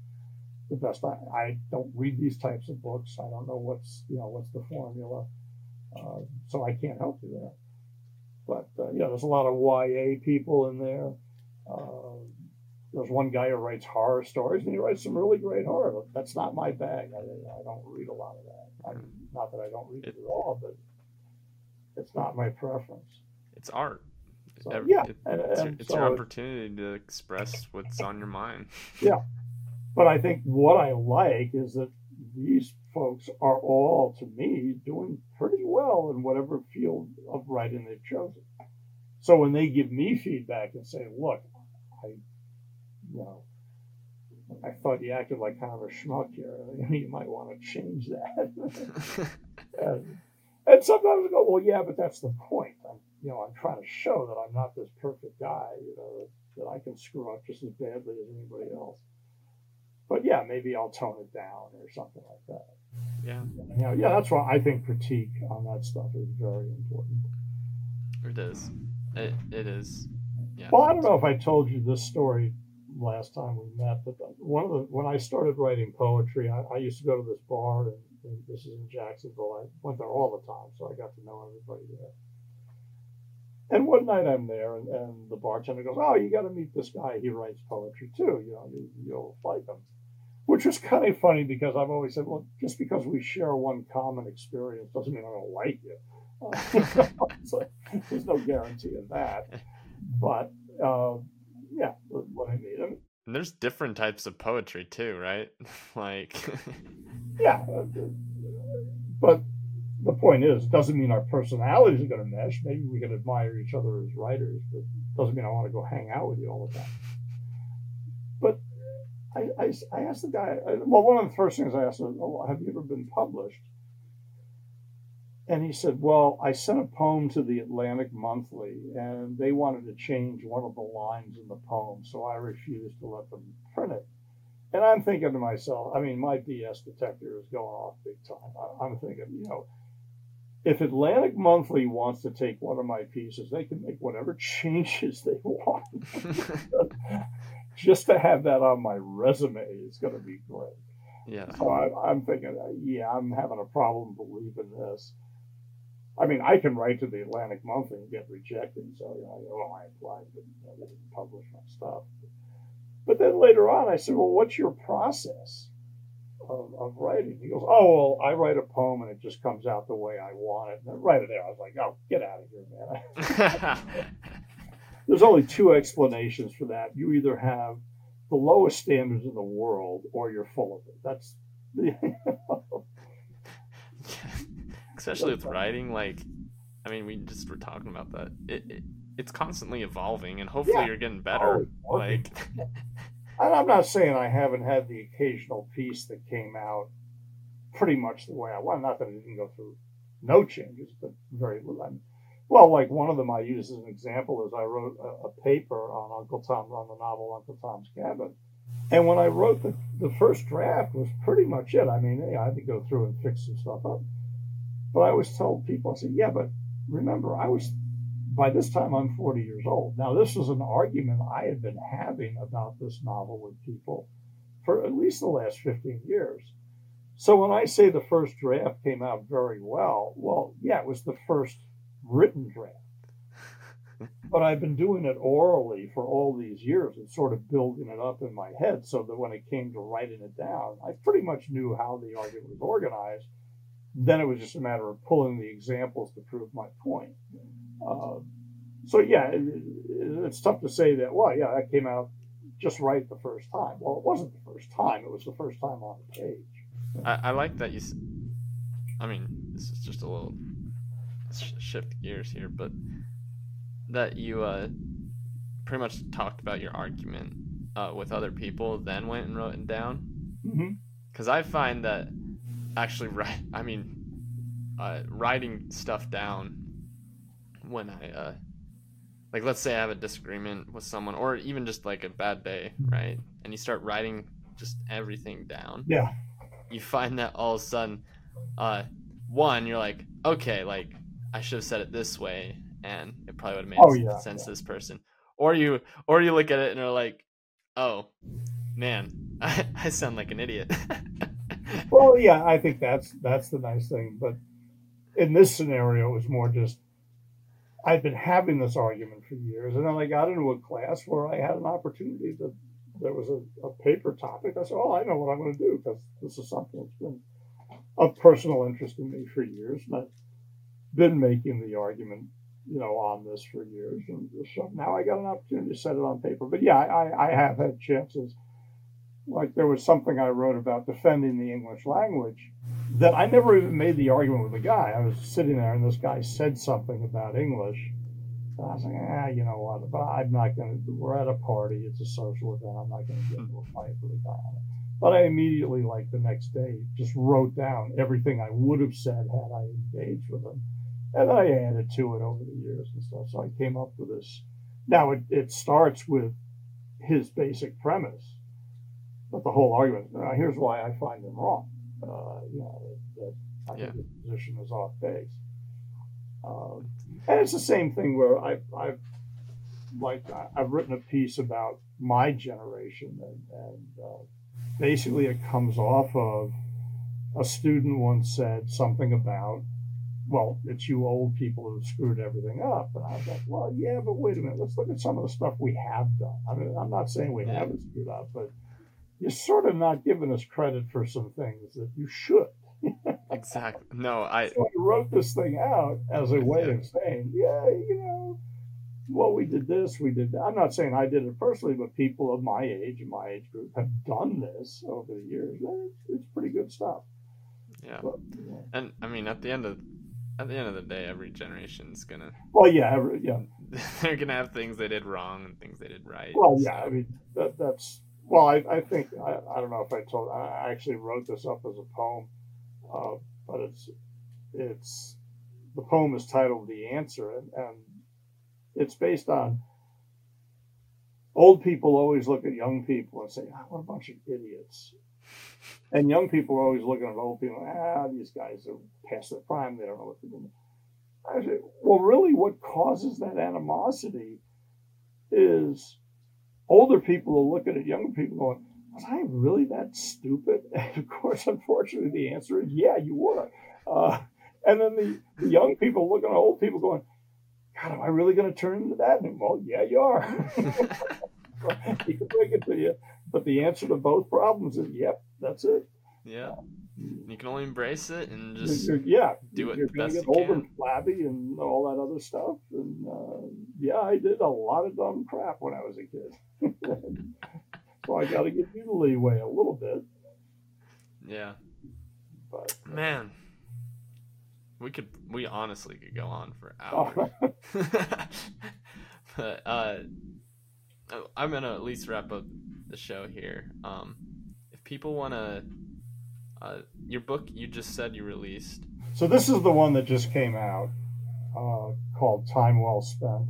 the best. I, I don't read these types of books. I don't know what's you know what's the formula, uh, so I can't help you there. But uh, yeah, there's a lot of YA people in there. Uh, there's one guy who writes horror stories, and he writes some really great horror. That's not my bag. I, I don't read a lot of that. I'm, hmm. not that I don't read it at all, but it's not my preference it's art. So, Every- yeah, it- and- it's, your, and it's so your it- opportunity to express what's on your mind. Yeah, but I think what I like is that these folks are all, to me, doing pretty well in whatever field of writing they've chosen. So when they give me feedback and say, "Look, I, you know, I thought you acted like kind of a schmuck here. You might want to change that." and, and sometimes I go, "Well, yeah, but that's the point. I'm, you know, I'm trying to show that I'm not this perfect guy. You know, that, that I can screw up just as badly as anybody else." But yeah, maybe I'll tone it down or something like that. yeah, You know, yeah, that's why I think critique on that stuff is very important. it is. It, it is. Yeah. Well, I don't know if I told you this story last time we met, but one of the when I started writing poetry, I, I used to go to this bar, and, and this is in Jacksonville. I went there all the time, so I got to know everybody there. And one night I'm there, and, and the bartender goes, "Oh, you got to meet this guy. He writes poetry too. You know, you, you'll like him." Which was kind of funny because I've always said, "Well, just because we share one common experience doesn't mean I don't like you." Like, there's no guarantee of that. But uh, yeah, what I mean, I mean And there's different types of poetry too, right? like, yeah. uh, But the point is, it doesn't mean our personalities are going to mesh. Maybe we can admire each other as writers, but it doesn't mean I want to go hang out with you all the time. But I, I, I asked the guy, I- well, one of the first things I asked was, oh, have you ever been published? And he said, well, I sent a poem to the Atlantic Monthly, and they wanted to change one of the lines in the poem, so I refused to let them print it. And I'm thinking to myself, I mean, my BS detector is going off big time. I'm thinking, you know, if Atlantic Monthly wants to take one of my pieces, they can make whatever changes they want. Just to have that on my resume is going to be great. yeah. So I, I'm thinking, yeah, I'm having a problem believing this. I mean, I can write to the Atlantic Monthly and get rejected. So, you know, well, I applied, but you know, didn't publish my stuff. But then later on, I said, well, what's your process of, of writing? He goes, oh, well, I write a poem and it just comes out the way I want it. And right there, I was like, oh, get out of here, man. There's only two explanations for that. You either have the lowest standards in the world or you're full of it. That's Especially with writing, like, I mean, we just were talking about that. It, it it's constantly evolving, and hopefully Yeah. you're getting better. Oh. Like, And I'm not saying I haven't had the occasional piece that came out pretty much the way I want. Not that it didn't go through no changes, but very little. I'm- Well, like one of them I use as an example is I wrote a, a paper on Uncle Tom, on the novel Uncle Tom's Cabin. And when I wrote the, the first draft was pretty much it. I mean, yeah, I had to go through and fix some stuff up. But I always told people, I said, yeah, but remember, I was, by this time, I'm 40 years old. Now, this was an argument I had been having about this novel with people for at least the last 15 years. So when I say the first draft came out very well, well, yeah, it was the first written draft. But I've been doing it orally for all these years and sort of building it up in my head so that when it came to writing it down, I pretty much knew how the argument was organized. Then it was just a matter of pulling the examples to prove my point. Uh, so, yeah, it, it, it's tough to say that, well, yeah, that came out just right the first time. Well, it wasn't the first time, it was the first time on the page. I, I like that you. s- I mean, this is just a little sh- shift gears here, but that you uh pretty much talked about your argument uh, with other people, then went and wrote it down. Mm-hmm. Because I find that actually write. I mean, uh, writing stuff down when I uh, like, let's say I have a disagreement with someone, or even just like a bad day, right? And you start writing just everything down Yeah. you find that all of a sudden, uh, one, you're like, okay, like I should have said it this way, and it probably would have made Oh, yeah, sense yeah. to this person. Or you, or you look at it and are like, oh, man, I, I sound like an idiot. Well, yeah, I think that's that's the nice thing. But in this scenario, it was more just I've been having this argument for years, and then I got into a class where I had an opportunity to. There was a, a paper topic. I said, "Oh, I know what I'm going to do because this is something that's been of personal interest in me for years." And I've been making the argument you know, on this for years, and so now I got an opportunity to set it on paper. But yeah, I, I have had chances. Like there was something I wrote about defending the English language that I never even made the argument with the guy. I was sitting there, and this guy said something about English. And I was like, ah, you know what? But I'm not going to. We're at a party. It's a social event. I'm not going to get into a fight with a guy on it. But I immediately, like the next day, just wrote down everything I would have said had I engaged with him. And I added to it over the years and stuff. So I came up with this. Now it, it starts with his basic premise, but the whole argument. Now here's why I find them wrong. Uh, you know, that, that I Yeah. think his position is off base. Um, and it's the same thing where I, I've like I've written a piece about my generation, and, and uh, basically it comes off of a student once said something about, well, it's you old people who screwed everything up, and I was like, well, yeah, but wait a minute, let's look at some of the stuff we have done. I mean, I'm not saying we haven't screwed up, but you're sort of not giving us credit for some things that you should. Exactly. No, I. So I wrote this thing out as a way of saying, yeah, you know, well, we did this, we did that. I'm not saying I did it personally, but people of my age and my age group have done this over the years. It's, pretty good stuff. Yeah. But, know. And I mean, at the end of at the end of the day, every generation's gonna Well, yeah, every, yeah. they're gonna have things they did wrong and things they did right. Well, yeah. so- I mean, that, that's well. I, I think I, I don't know if I told. I actually wrote this up as a poem, uh, but it's it's the poem is titled "The Answer," and, and it's based on old people always look at young people and say, "Ah, "What a bunch of idiots," and young people are always looking at old people. Ah, these guys are past their prime. They don't know what they're doing. I say, well, really, what causes that animosity is older people are looking at younger people going, was I really that stupid? And of course, unfortunately, the answer is yeah, you were. Uh, and then the, the young people looking at old people going, God, am I really going to turn into that? And, well, yeah, you are. he can break it to you. But the answer to both problems is yep, that's it. yeah. You can only embrace it and just You're- yeah, do it you're the going to best get you old and flabby and all that other stuff. And uh, yeah, I did a lot of dumb crap when I was a kid. so I got to give you the leeway a little bit. yeah. But Man, we could we honestly could go on for hours. but uh, I'm gonna at least wrap up the show here. Um, if people want to, uh, your book you just said you released. so this is the one that just came out uh, called Time Well Spent.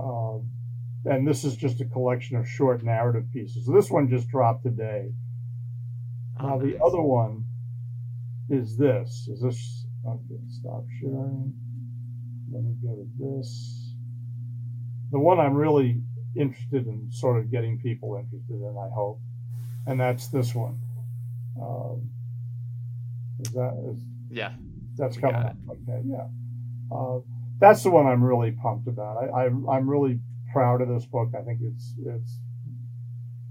Um, and this is just a collection of short narrative pieces. So this one just dropped today. Oh, Now the other one is this. Is this? Okay, stop sharing. Let me go to this. The one I'm really interested in, sort of getting people interested in, I hope, and that's this one. Um, is that is Yeah, that's We coming got up? Okay, yeah. Uh, that's the one I'm really pumped about. I, I I'm really proud of this book. I think it's it's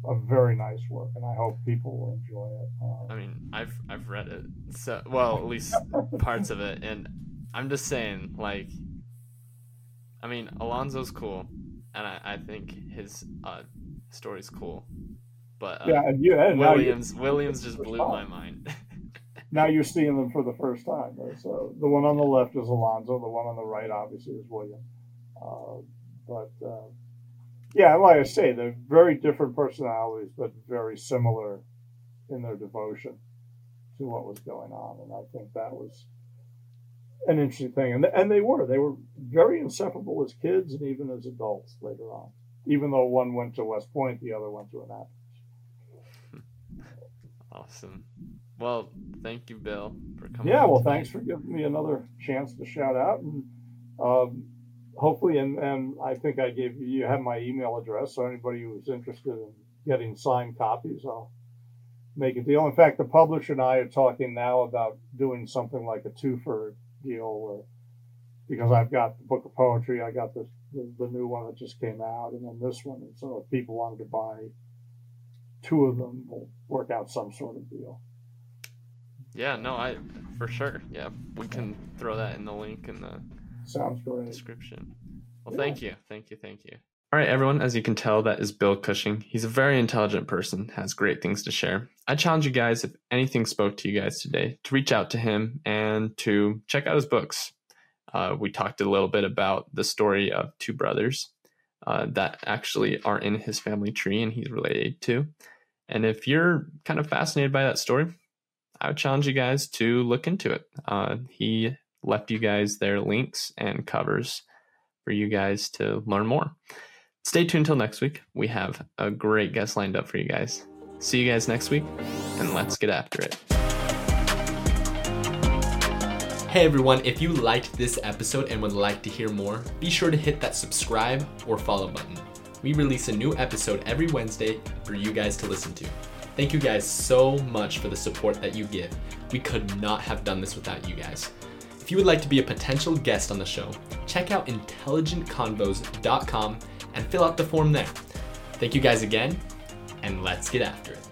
a very nice work, and I hope people will enjoy it. Uh, I mean I've I've read it. So well, at least parts of it, and I'm just saying like. I mean, Alonzo's cool, and I, I think his uh, story's cool, but uh, yeah, and you and Williams Williams just blew my mind. now you're seeing them for the first time. right? So the one on the left is Alonzo. The one on the right, obviously, is William. Uh, but uh, yeah, like I say, they're very different personalities, but very similar in their devotion to what was going on. And I think that was an interesting thing. And and they were they were very inseparable as kids and even as adults later on. Even though one went to West Point, the other went to Annapolis. Awesome. Well, thank you, Bill, for coming. Yeah, well, thanks for giving me another chance to shout out, and um, hopefully, and, and I think I gave you you have my email address, so anybody who's interested in getting signed copies, I'll make a deal. In fact, the publisher and I are talking now about doing something like a two-for deal, where because I've got the book of poetry, I got this the, the new one that just came out, and then this one, and so if people wanted to buy two of them, we'll work out some sort of deal. Yeah, no, I for sure. Yeah, we can throw that in the link in the Sounds great. description. Well, thank you, thank you, thank you. All right, everyone. As you can tell, that is Bill Cushing. He's a very intelligent person, has great things to share. I challenge you guys, if anything spoke to you guys today, to reach out to him and to check out his books. Uh, we talked a little bit about the story of two brothers uh, that actually are in his family tree and he's related to. And if you're kind of fascinated by that story, I would challenge you guys to look into it. Uh, he left you guys their links and covers for you guys to learn more. Stay tuned until next week. We have a great guest lined up for you guys. See you guys next week, and let's get after it. Hey everyone, if you liked this episode and would like to hear more, be sure to hit that subscribe or follow button. We release a new episode every Wednesday for you guys to listen to. Thank you guys so much for the support that you give. We could not have done this without you guys. If you would like to be a potential guest on the show, check out intelligentconvos.com and fill out the form there. Thank you guys again, and let's get after it.